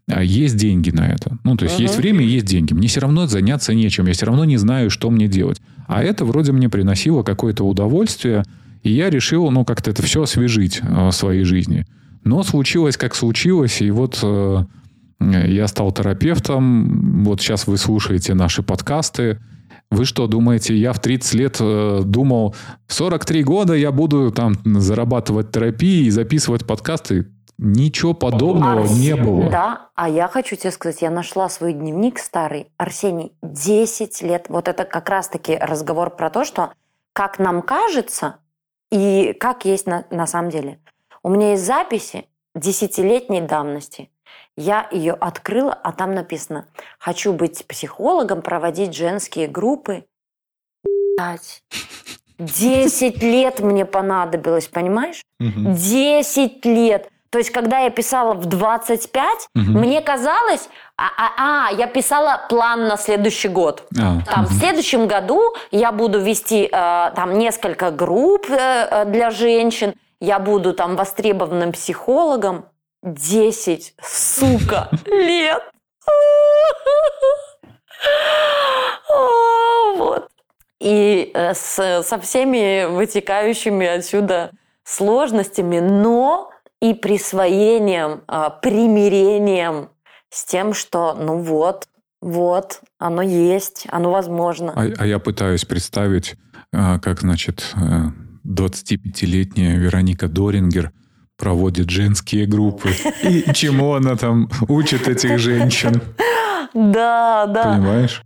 есть деньги на это. Ну, то есть Мгм. есть время и есть деньги. Мне все равно заняться нечем, я все равно не знаю, что мне делать. А это вроде мне приносило какое-то удовольствие, и я решил, ну, как-то это все освежить э, в своей жизни. Но случилось, как случилось, и вот э, я стал терапевтом. Вот сейчас вы слушаете наши подкасты. Вы что думаете, я в 30 лет э, думал, в 43 года я буду там зарабатывать терапии и записывать подкасты? Ничего подобного Арс- не было. Да, а я хочу тебе сказать, я нашла свой дневник старый. Арсений, 10 лет. Вот это как раз-таки разговор про то, что как нам кажется и как есть на, на самом деле. У меня есть записи десятилетней давности. Я ее открыла, а там написано «Хочу быть психологом, проводить женские группы». 10 лет мне понадобилось, понимаешь? 10 лет. То есть, когда я писала в 25, Мгм. мне казалось, а, а, а, я писала план на следующий год. А, Там, в следующем году я буду вести э, там несколько групп э, э, для женщин, я буду там востребованным психологом. 10, сука, лет. Вот. И э, с- со всеми вытекающими отсюда сложностями, но и присвоением, а, примирением с тем, что ну вот, вот, оно есть, оно возможно. А, а я пытаюсь представить, а, как, значит, э, 25-летняя Вероника Дорингер проводит женские группы. И чему она там учит этих женщин, Да, да. понимаешь?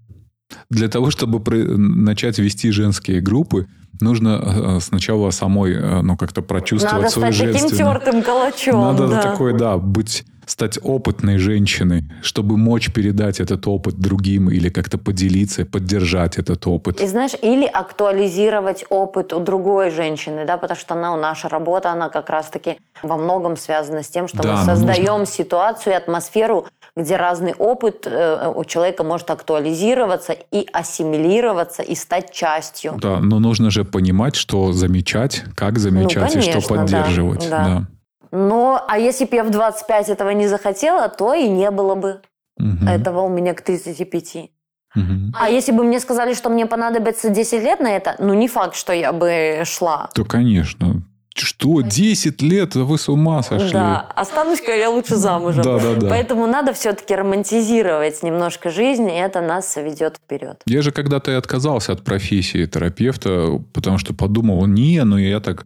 Для того, чтобы начать вести женские группы, нужно э, сначала самой, э, ну, как-то прочувствовать Надо свою стать таким женственность. тертым калачом. Надо да. такой, да, быть, стать опытной женщиной, чтобы мочь передать этот опыт другим или как-то поделиться, поддержать этот опыт. И знаешь, или актуализировать опыт у другой женщины, да, потому что она, наша работа, она как раз-таки во многом связана с тем, что Да, мы создаем ситуацию и атмосферу, где разный опыт э, у человека может актуализироваться и ассимилироваться, и стать частью. Да, но нужно же понимать, что замечать, как замечать и что Ну, конечно, да, поддерживать. да. Да. Но, а если бы я в 25 этого не захотела, то и не было бы Мгм. этого у меня к 35. Мгм. А если бы мне сказали, что мне понадобится 10 лет на это, ну не факт, что я бы шла. То, конечно. Что, 10 лет? Вы с ума сошли. Да, останусь-ка я лучше замужем. Да, да, да. Поэтому надо все-таки романтизировать немножко жизнь, и это нас ведет вперед. Я же когда-то и отказался от профессии терапевта, потому что подумал, не, ну я так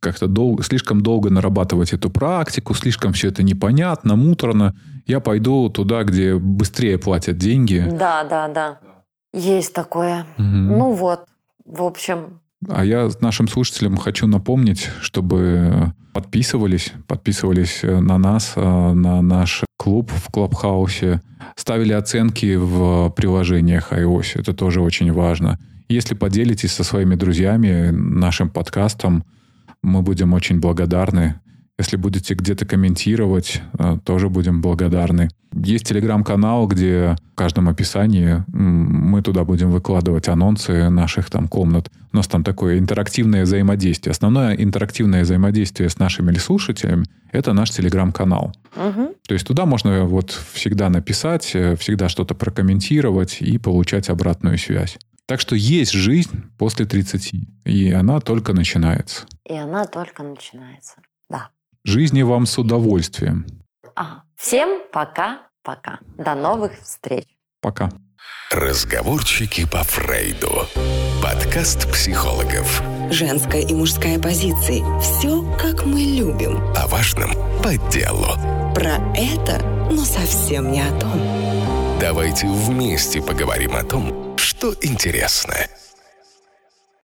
как-то дол- слишком долго нарабатывать эту практику, слишком все это непонятно, муторно. Я пойду туда, где быстрее платят деньги. Да, да, да. Есть такое. Мгм. Ну вот, в общем, А я нашим слушателям хочу напомнить, чтобы подписывались, подписывались э, на нас, э, на наш клуб в Клабхаусе, ставили оценки в приложениях iOS. Это тоже очень важно. Если поделитесь со своими друзьями нашим подкастом, мы будем очень благодарны. Если будете где-то комментировать, э, тоже будем благодарны. Есть телеграм-канал, где в каждом описании мы туда будем выкладывать анонсы наших там комнат. У нас там такое интерактивное взаимодействие. Основное интерактивное взаимодействие с нашими слушателями – это наш телеграм-канал. мгм. То есть туда можно вот всегда написать, э, всегда что-то прокомментировать и получать обратную связь. Так что есть жизнь после 30, и она только начинается. и она только начинается. Да. Жизни вам с удовольствием. А, всем пока-пока. До новых встреч. Пока. Разговорчики по Фрейду. Подкаст психологов. Женская и мужская позиции. Все, как мы любим. О важном по делу. Про это, но совсем не о том. Давайте вместе поговорим о том, что интересно.